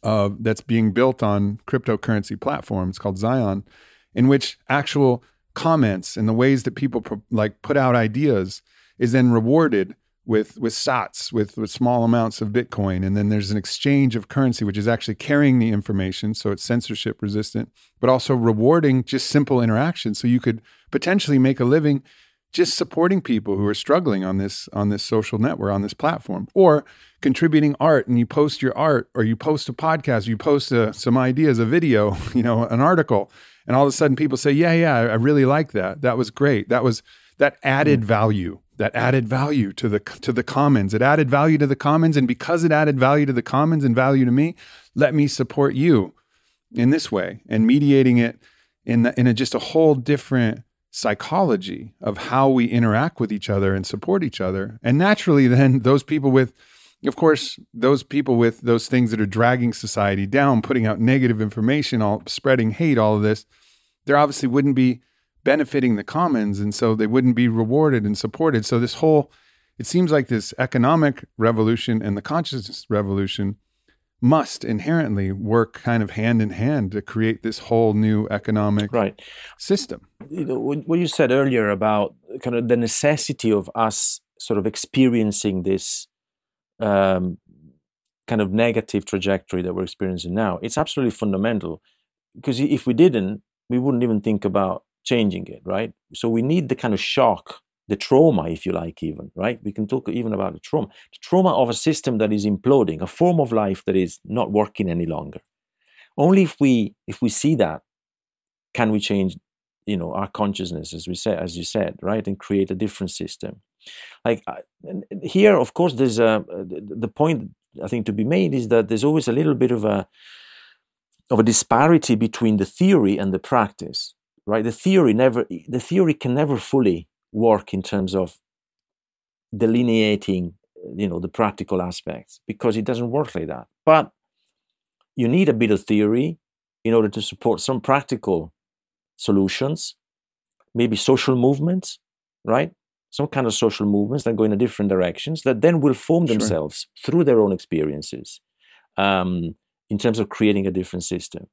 uh, that's being built on cryptocurrency platforms called Zion, in which actual comments and the ways that people pro- like put out ideas is then rewarded with with sats with with small amounts of bitcoin. And then there's an exchange of currency which is actually carrying the information so it's censorship resistant but also rewarding just simple interaction so you could potentially make a living just supporting people who are struggling on this on this social network on this platform or contributing art. And you post your art or you post a podcast you post a, some ideas a video you know an article and all of a sudden people say, "Yeah, yeah, I really like that. That was great. That was that added mm. value. That added value to the to the commons. It added value to the commons, and because it added value to the commons and value to me, let me support you in this way and mediating it in the, in a, just a whole different psychology of how we interact with each other and support each other. And naturally, then those people with of course, those people with those things that are dragging society down, putting out negative information, all spreading hate, all of this, there obviously wouldn't be benefiting the commons, and so they wouldn't be rewarded and supported. So this whole, it seems like this economic revolution and the consciousness revolution must inherently work kind of hand in hand to create this whole new economic right. system. You know, what you said earlier about kind of the necessity of us sort of experiencing this um, kind of negative trajectory that we're experiencing now. It's absolutely fundamental because if we didn't, we wouldn't even think about changing it, right? So we need the kind of shock, the trauma, if you like, even, right? We can talk even about the trauma, the trauma of a system that is imploding, a form of life that is not working any longer. Only if we if we see that can we change you know our consciousness as we said as you said right and create a different system. Like here of course there's a uh, the point i think to be made is that there's always a little bit of a of a disparity between the theory and the practice right? The theory never the theory can never fully work in terms of delineating you know the practical aspects because it doesn't work like that. But you need a bit of theory in order to support some practical solutions maybe social movements right some kind of social movements that go in a different directions that then will form sure. themselves through their own experiences um, in terms of creating a different system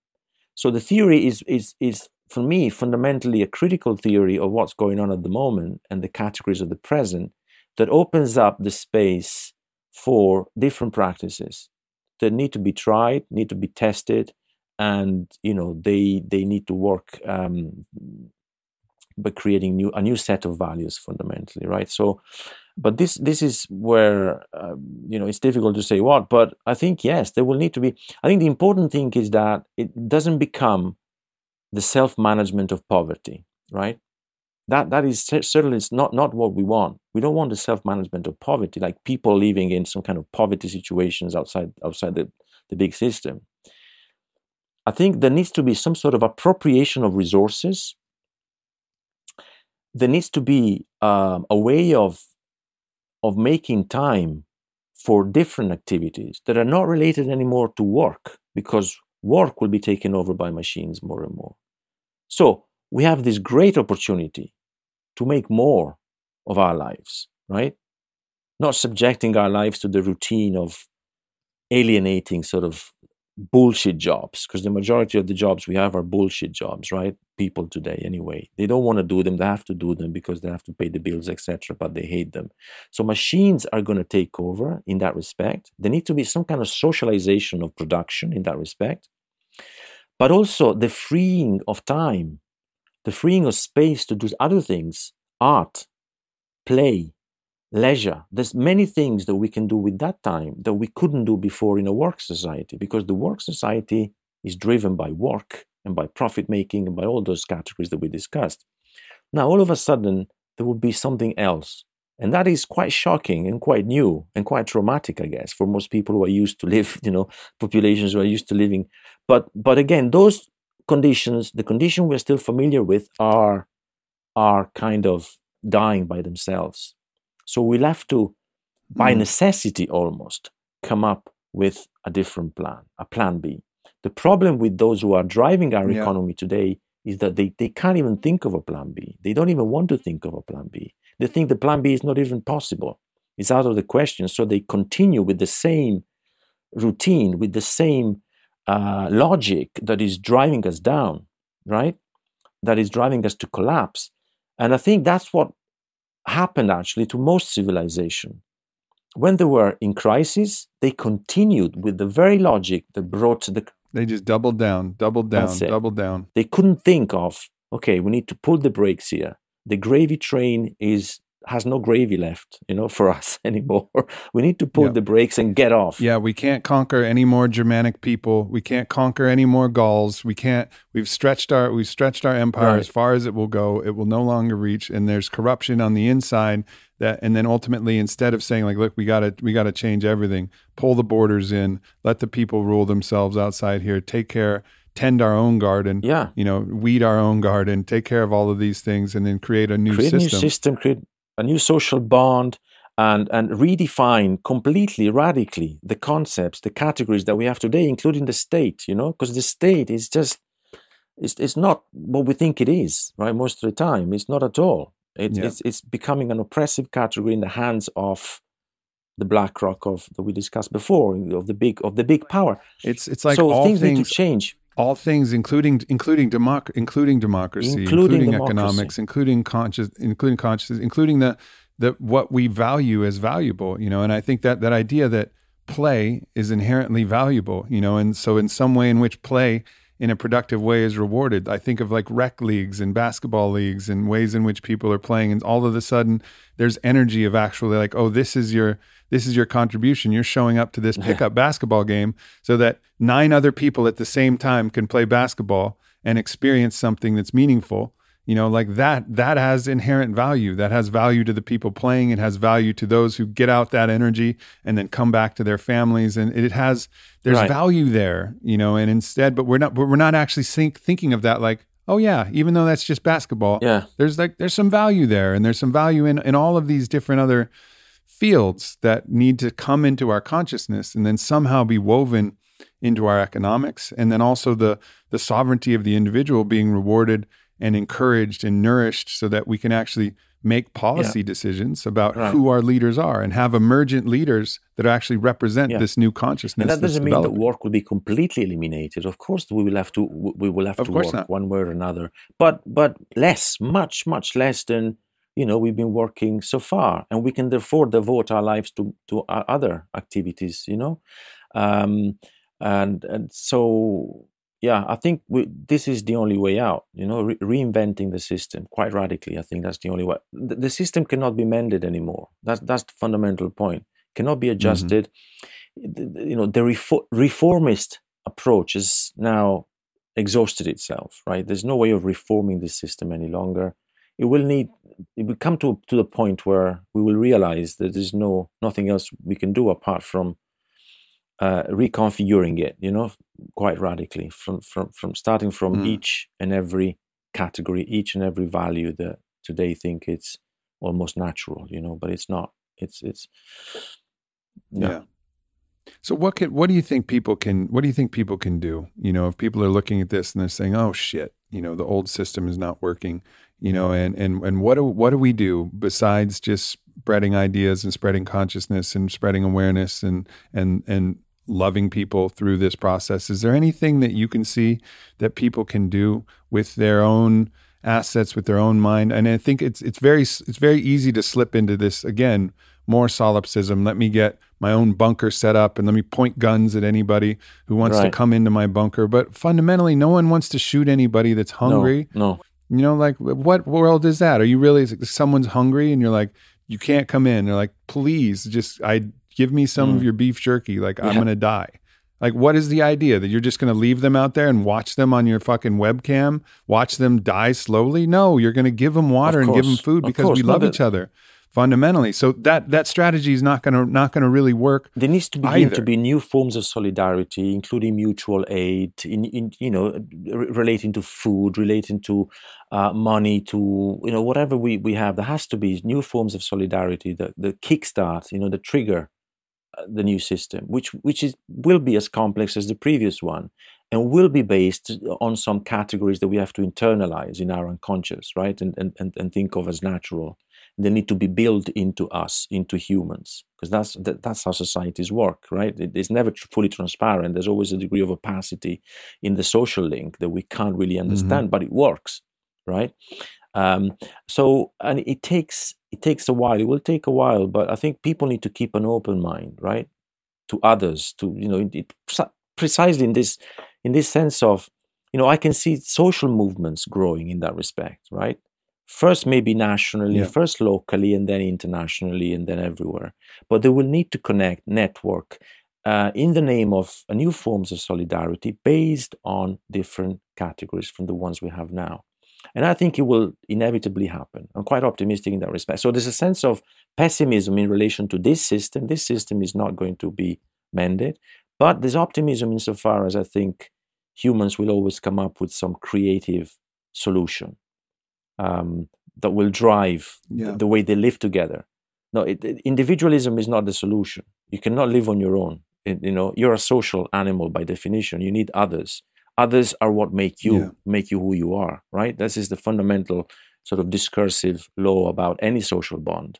so the theory is is is for me fundamentally a critical theory of what's going on at the moment and the categories of the present that opens up the space for different practices that need to be tried, need to be tested, and you know they they need to work um, by creating new a new set of values fundamentally, right? So, but this this is where um, you know it's difficult to say what, but I think yes, there will need to be. I think the important thing is that it doesn't become the self management of poverty, right? that that is certainly not not what we want. We don't want the self management of poverty, like people living in some kind of poverty situations outside outside the, the big system. I think there needs to be some sort of appropriation of resources. There needs to be um, a way of of making time for different activities that are not related anymore to work, because work will be taken over by machines more and more. So we have this great opportunity to make more of our lives, right? Not subjecting our lives to the routine of alienating sort of bullshit jobs, because the majority of the jobs we have are bullshit jobs, right? People today, anyway, they don't want to do them. They have to do them because they have to pay the bills, etc. But they hate them. So machines are going to take over in that respect. There need to be some kind of socialization of production in that respect, but also the freeing of time the freeing of space to do other things, art, play, leisure. There's many things that we can do with that time that we couldn't do before in a work society because the work society is driven by work and by profit making and by all those categories that we discussed. Now, all of a sudden, there will be something else. And that is quite shocking and quite new and quite traumatic, I guess, for most people who are used to live, you know, populations who are used to living. But but again, those conditions, the condition we're still familiar with, are are kind of dying by themselves. So we'll have to, by mm. necessity almost, come up with a different plan, a plan B. The problem with those who are driving our yeah. economy today is that they, they can't even think of a plan B. They don't even want to think of a plan B. They think the plan B is not even possible. It's out of the question. So they continue with the same routine, with the same uh, logic that is driving us down, right? That is driving us to collapse. And I think that's what happened actually to most civilization. When they were in crisis, they continued with the very logic that brought the. They just doubled down, doubled down, doubled down. They couldn't think of, okay, we need to pull the brakes here. The gravy train is has no gravy left, you know, for us anymore. We need to pull yeah. the brakes and get off. Yeah, we can't conquer any more Germanic people. We can't conquer any more Gauls. We can't. We've stretched our we've stretched our empire right. as far as it will go. It will no longer reach, and there's corruption on the inside. That and then ultimately, instead of saying like, look, we gotta we gotta change everything, pull the borders in, let the people rule themselves outside here, take care tend our own garden. Yeah. You know, weed our own garden, take care of all of these things, and then create a new create system. a new system, create a new social bond, and, and redefine completely, radically the concepts, the categories that we have today, including the state, you know, because the state is just, it's, it's not what we think it is, right? Most of the time, it's not at all. It, yeah. it's, it's becoming an oppressive category in the hands of the BlackRock of that we discussed before of the big of the big power. It's it's like so all things, things need to change all things, including including democ- including democracy, including, including democracy. economics, including conscious, including consciousness, including the the what we value as valuable. You know, and I think that that idea that play is inherently valuable. You know, and so in some way in which play in a productive way is rewarded. I think of like rec leagues and basketball leagues and ways in which people are playing, and all of a sudden there's energy of actually like, oh, this is your this is your contribution. You're showing up to this pickup basketball game so that nine other people at the same time can play basketball and experience something that's meaningful you know like that that has inherent value that has value to the people playing it has value to those who get out that energy and then come back to their families and it has there's right. value there you know and instead but we're not but we're not actually think, thinking of that like oh yeah even though that's just basketball yeah there's like there's some value there and there's some value in in all of these different other fields that need to come into our consciousness and then somehow be woven into our economics and then also the the sovereignty of the individual being rewarded and encouraged and nourished so that we can actually make policy yeah. decisions about right. who our leaders are and have emergent leaders that actually represent yeah. this new consciousness. And that doesn't mean that work will be completely eliminated. Of course, we will have to we will have of to work not. one way or another, but but less, much much less than you know we've been working so far, and we can therefore devote our lives to to other activities. You know, um, and and so yeah, I think we, this is the only way out. You know, re- reinventing the system quite radically. I think that's the only way. The, the, system cannot be mended anymore. That's that's the fundamental point. Cannot be mm-hmm. adjusted. Mm-hmm. You know, the refor- reformist approach is now exhausted itself. Right? There's no way of reforming the system any longer. It will need. It will come to to the point where we will realize that there's no nothing else we can do apart from uh, reconfiguring it, you know, quite radically from from from starting from mm. each and every category, each and every value that today think it's almost natural, you know, but it's not. It's it's yeah. yeah. So what can what do you think people can what do you think people can do? You know, if people are looking at this and they're saying, "Oh shit, you know, the old system is not working," you know, and and and what do what do we do besides just spreading ideas and spreading consciousness and spreading awareness and and and loving people through this process. Is there anything that you can see that people can do with their own assets, with their own mind? And I think it's it's very it's very easy to slip into this again more solipsism. Let me get my own bunker set up and let me point guns at anybody who wants right. to come into my bunker. But fundamentally, no one wants to shoot anybody that's hungry. No, no. You know, like what world is that? Are you really someone's hungry and you're like, you can't come in? They're like, please, just I Give me some mm. of your beef jerky. Like yeah. I'm gonna die. Like, what is the idea that you're just going to leave them out there and watch them on your fucking webcam, watch them die slowly? No, you're going to give them water and give them food because we love each other fundamentally. So that that strategy is not going to not going to really work. There needs to begin either. to be new forms of solidarity, including mutual aid, in, in you know, relating to food, relating to uh, money, to you know, whatever we we have. There has to be new forms of solidarity that the kickstart, you know, the trigger the new system, which which is will be as complex as the previous one, and will be based on some categories that we have to internalize in our unconscious, right, and and and think of as natural they need to be built into us, into humans, because that's that, that's how societies work, right? It, it's never fully transparent. There's always a degree of opacity in the social link that we can't really mm-hmm. understand, mm-hmm. but it works, right? Um, so, and it takes it takes a while. It will take a while, but I think people need to keep an open mind, right, to others, to you know, it, precisely in this in this sense of you know, I can see social movements growing in that respect, right? first maybe nationally, yeah. first locally, and then internationally, and then everywhere. But they will need to connect, network uh, in the name of new forms of solidarity based on different categories from the ones we have now. And I think it will inevitably happen. I'm quite optimistic in that respect. So there's a sense of pessimism in relation to this system. This system is not going to be mended. But there's optimism insofar as I think humans will always come up with some creative solution um, that will drive yeah. the, way they live together. No, it, it, individualism is not the solution. You cannot live on your own. It, you know, you're a social animal by definition. You need others. Others are what make you yeah. make you who you are. Right. This is the fundamental sort of discursive law about any social bond.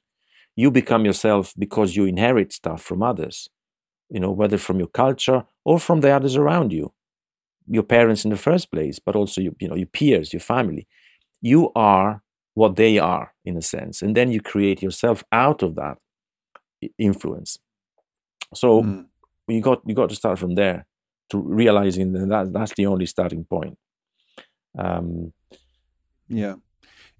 You become yourself because you inherit stuff from others. You know, whether from your culture or from the others around you, your parents in the first place, but also you, you know your peers, your family you are what they are in a sense and then you create yourself out of that influence so mm. you got you got to start from there to realizing that, that that's the only starting point um, yeah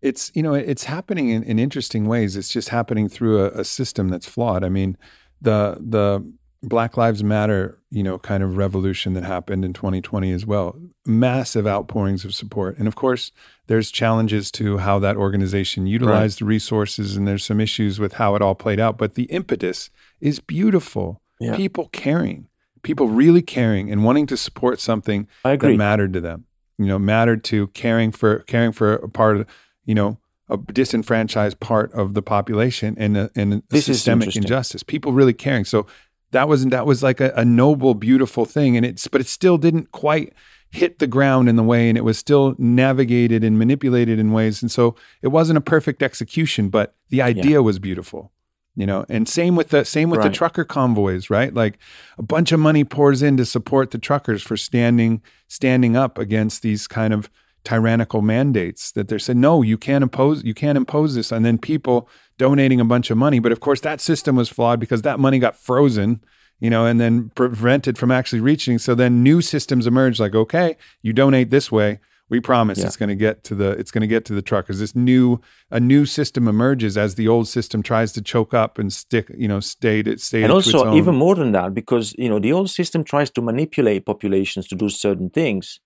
it's you know it's happening in, in interesting ways it's just happening through a, a system that's flawed i mean the the Black Lives Matter, you know, kind of revolution that happened in 2020 as well. Massive outpourings of support. And of course, there's challenges to how that organization utilized right. the resources and there's some issues with how it all played out, but the impetus is beautiful. Yeah. People caring, people really caring and wanting to support something that mattered to them. You know, mattered to caring for caring for a part of, you know, a disenfranchised part of the population and a, and a systemic injustice. People really caring. So that wasn't that was like a, a, noble, beautiful thing, and it's but it still didn't quite hit the ground in the way, and it was still navigated and manipulated in ways, and so it wasn't a perfect execution, but the idea yeah. was beautiful. You know, and same with the same with right. the trucker convoys, right? Like a bunch of money pours in to support the truckers for standing standing up against these kind of tyrannical mandates that they're saying no you can't impose you can't impose this and then people donating a bunch of money but of course that system was flawed because that money got frozen you know and then prevented from actually reaching so then new systems emerge like okay you donate this way we promise yeah. it's going to get to the it's going to get to the truckers this new a new system emerges as the old system tries to choke up and stick you know stay to stay and also even more than that because you know the old system tries to manipulate populations to do certain things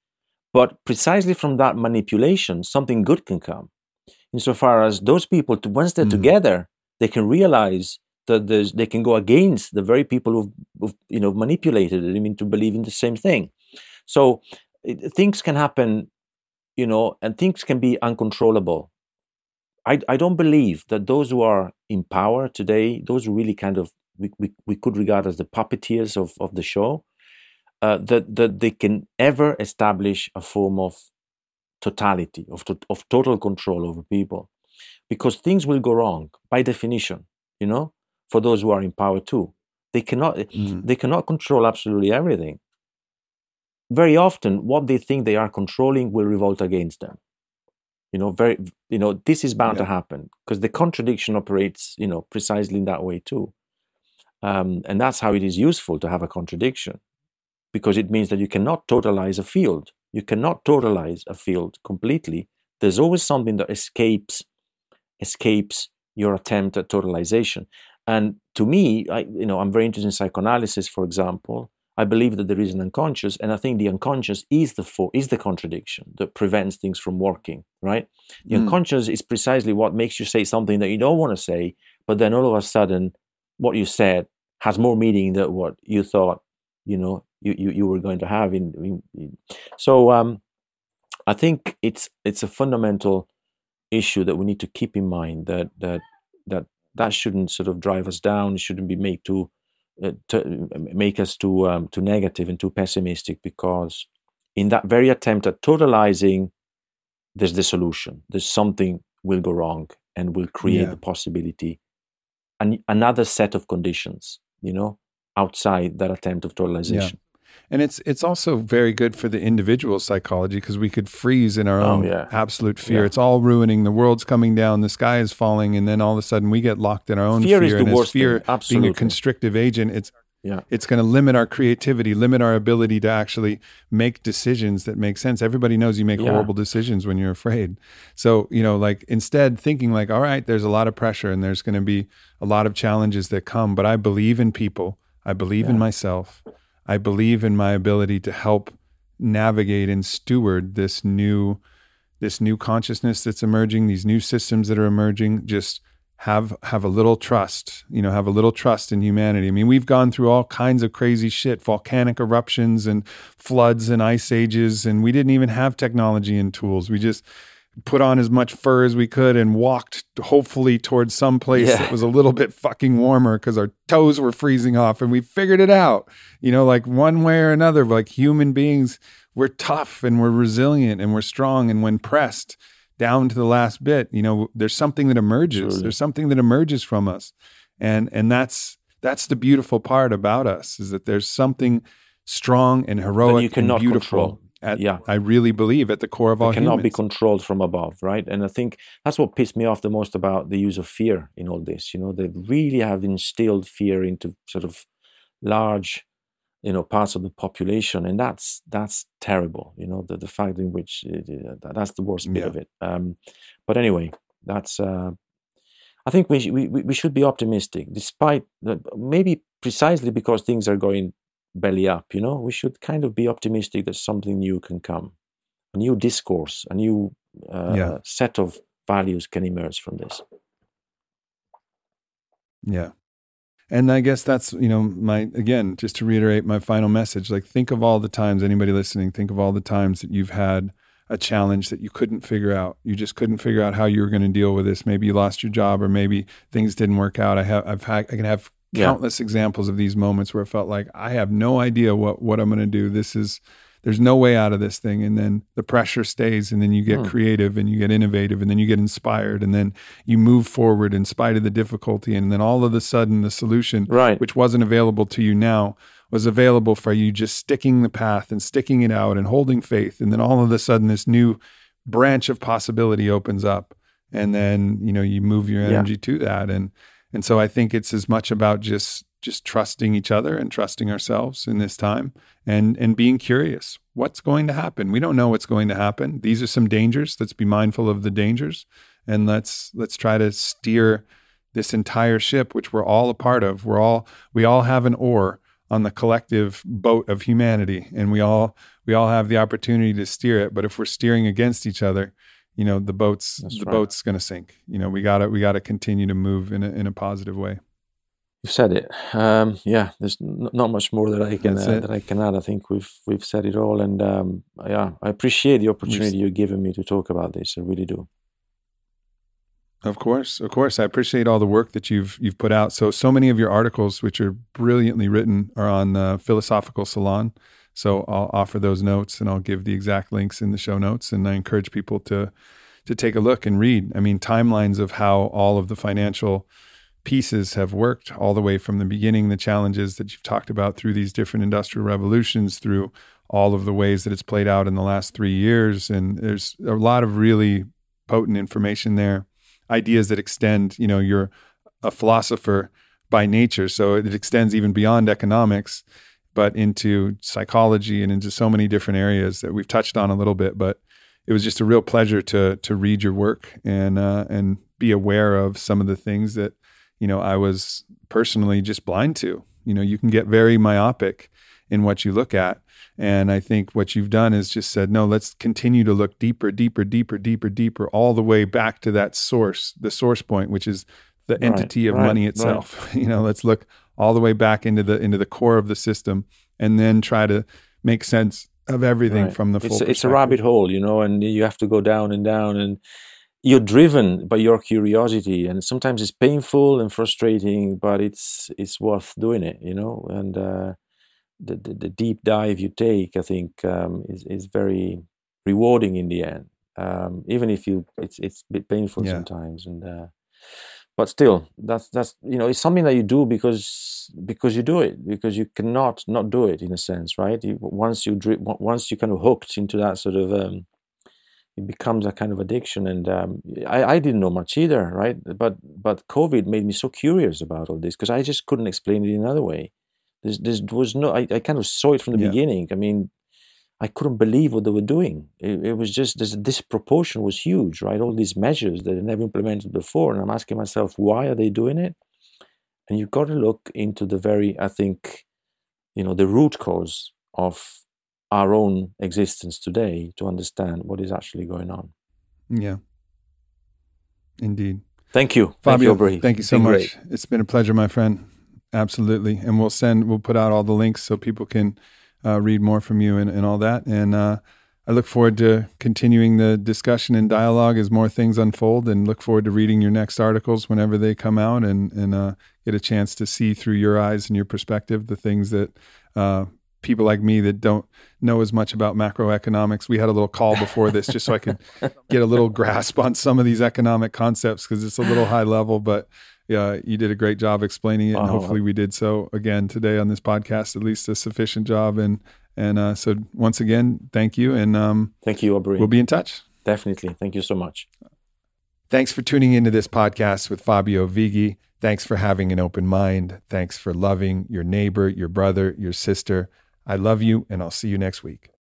but precisely from that manipulation, something good can come. Insofar as those people, once they're mm. together, they can realize that they can go against the very people who've, who've you know manipulated them into believing the same thing. So it, things can happen, you know, and things can be uncontrollable. I, I don't believe that those who are in power today, those who really kind of we, we, we could regard as the puppeteers of, of the show, uh, that that they can ever establish a form of totality of to, of total control over people because things will go wrong by definition you know for those who are in power too they cannot mm. they cannot control absolutely everything very often what they think they are controlling will revolt against them you know very you know this is bound yeah. to happen because the contradiction operates you know precisely in that way too um, and that's how it is useful to have a contradiction because it means that you cannot totalize a field. You cannot totalize a field completely. There's always something that escapes escapes your attempt at totalization. And to me, I, you know, I'm very interested in psychoanalysis, for example. I believe that there is an unconscious, and I think the unconscious is the for, is the contradiction that prevents things from working. Right? The mm. unconscious is precisely what makes you say something that you don't want to say, but then all of a sudden, what you said has more meaning than what you thought. You know, you, you, you were going to have in, in, so um, I think it's it's a fundamental issue that we need to keep in mind that that that that shouldn't sort of drive us down. It shouldn't be made to, to make us too um, too negative and too pessimistic because in that very attempt at totalizing, there's the solution. There's something will go wrong and will create yeah. the possibility, and another set of conditions. You know, outside that attempt of totalization. And it's it's also very good for the individual psychology because we could freeze in our oh, own yeah. absolute fear. Yeah. It's all ruining. The world's coming down. The sky is falling, and then all of a sudden we get locked in our own fear. fear. Is the and worst fear thing. Being a constrictive agent, it's yeah. it's going to limit our creativity, limit our ability to actually make decisions that make sense. Everybody knows you make yeah. horrible decisions when you're afraid. So you know, like instead thinking like, all right, there's a lot of pressure and there's going to be a lot of challenges that come, but I believe in people. I believe yeah. in myself. I believe in my ability to help navigate and steward this new this new consciousness that's emerging, these new systems that are emerging, just have have a little trust, you know, have a little trust in humanity. I mean, we've gone through all kinds of crazy shit, volcanic eruptions and floods and ice ages and we didn't even have technology and tools. We just put on as much fur as we could and walked hopefully towards some place yeah. that was a little bit fucking warmer because our toes were freezing off and we figured it out. You know like one way or another like human beings we're tough and we're resilient and we're strong and when pressed down to the last bit you know there's something that emerges. There's something that emerges from us. And and that's that's the beautiful part about us is that there's something strong and heroic you cannot and beautiful control at, yeah, I really believe at the core of all cannot humans. be controlled from above, right? And I think that's what pissed me off the most about the use of fear in all this. You know, they really have instilled fear into sort of large, you know, parts of the population, and that's that's terrible. You know, the the fact in which it, uh, that's the worst bit yeah. of it. Um, but anyway, that's. Uh, I think we, we we should be optimistic, despite maybe precisely because things are going belly up. You know, we should kind of be optimistic that something new can come, a new discourse, a new uh, yeah. set of values can emerge from this. Yeah. And I guess that's, you know, my, again, just to reiterate my final message like, think of all the times, anybody listening, think of all the times that you've had a challenge that you couldn't figure out. You just couldn't figure out how you were going to deal with this. Maybe you lost your job or maybe things didn't work out. I have, I've had, I can have countless yeah. examples of these moments where it felt like I have no idea what, what I'm going to do. This is, there's no way out of this thing and then the pressure stays and then you get hmm. creative and you get innovative and then you get inspired and then you move forward in spite of the difficulty and then all of a sudden the solution right. which wasn't available to you now was available for you just sticking the path and sticking it out and holding faith and then all of a sudden this new branch of possibility opens up and then you know you move your energy yeah. to that and and so I think it's as much about just just trusting each other and trusting ourselves in this time and and being curious. What's going to happen? We don't know what's going to happen. These are some dangers. Let's be mindful of the dangers. And let's let's try to steer this entire ship which we're all a part of. We're all we all have an oar on the collective boat of humanity and we all we all have the opportunity to steer it. But if we're steering against each other you know the boat's That's the right. boat's going to sink you know we got to we got to continue to move in a, in a positive way You've said it. Um, yeah, there's n- not much more that I can uh, that I can add. I think we've we've said it all, and um, yeah, I appreciate the opportunity you're giving me to talk about this. I really do. Of course, of course, I appreciate all the work that you've you've put out. So so many of your articles, which are brilliantly written, are on the Philosophical Salon. So I'll offer those notes, and I'll give the exact links in the show notes, and I encourage people to to take a look and read. I mean, timelines of how all of the financial pieces have worked all the way from the beginning, the challenges that you've talked about through these different industrial revolutions, through all of the ways that it's played out in the last three years. And there's a lot of really potent information there, ideas that extend, you know, you're a philosopher by nature. So it extends even beyond economics, but into psychology and into so many different areas that we've touched on a little bit. But it was just a real pleasure to to read your work and uh, and be aware of some of the things that you know, I was personally just blind to. You know, you can get very myopic in what you look at. And I think what you've done is just said, no, let's continue to look deeper, deeper, deeper, deeper, deeper, all the way back to that source, the source point, which is the entity of right, money itself. Right. You know, let's look all the way back into the into the core of the system and then try to make sense of everything from the full. It's, it's a rabbit hole, you know, and you have to go down and down and you're driven by your curiosity and sometimes it's painful and frustrating but it's it's worth doing it you know and uh, the, the, the deep dive you take i think um, is is very rewarding in the end um, even if you it's it's a bit painful yeah. sometimes and uh, but still that's that's you know it's something that you do because because you do it because you cannot not do it in a sense right? You, once you once you kind of hooked into that sort of um, it becomes a kind of addiction. And um, I, I didn't know much either right? But but covid made me so curious about all this because i just couldn't explain it in another way. There's, there was no I, I kind of saw it from the yeah. beginning. I mean i couldn't believe what they were doing it, it was just this disproportion was huge right all these measures that they never implemented before and i'm asking myself why are they doing it and you've got to look into the very i think you know the root cause of our own existence today to understand what is actually going on. Yeah. Indeed. Thank you. Fabio, thank you, thank you so much. Great. It's been a pleasure, my friend. Absolutely. And we'll send, we'll put out all the links so people can uh, read more from you and, and all that. And uh, I look forward to continuing the discussion and dialogue as more things unfold and look forward to reading your next articles whenever they come out and, and uh, get a chance to see through your eyes and your perspective the things that uh, people like me that don't know as much about macroeconomics. We had a little call before this just so I could get a little grasp on some of these economic concepts because it's a little high level, but yeah, you did a great job explaining it, and hopefully we did so again today on this podcast, at least a sufficient job. And and uh, so once again, thank you, and um, thank you, Aubrey. We'll be in touch. Definitely, thank you so much. Thanks for tuning into this podcast with Fabio Vighi. Thanks for having an open mind. Thanks for loving your neighbor, your brother, your sister I love you, and I'll see you next week.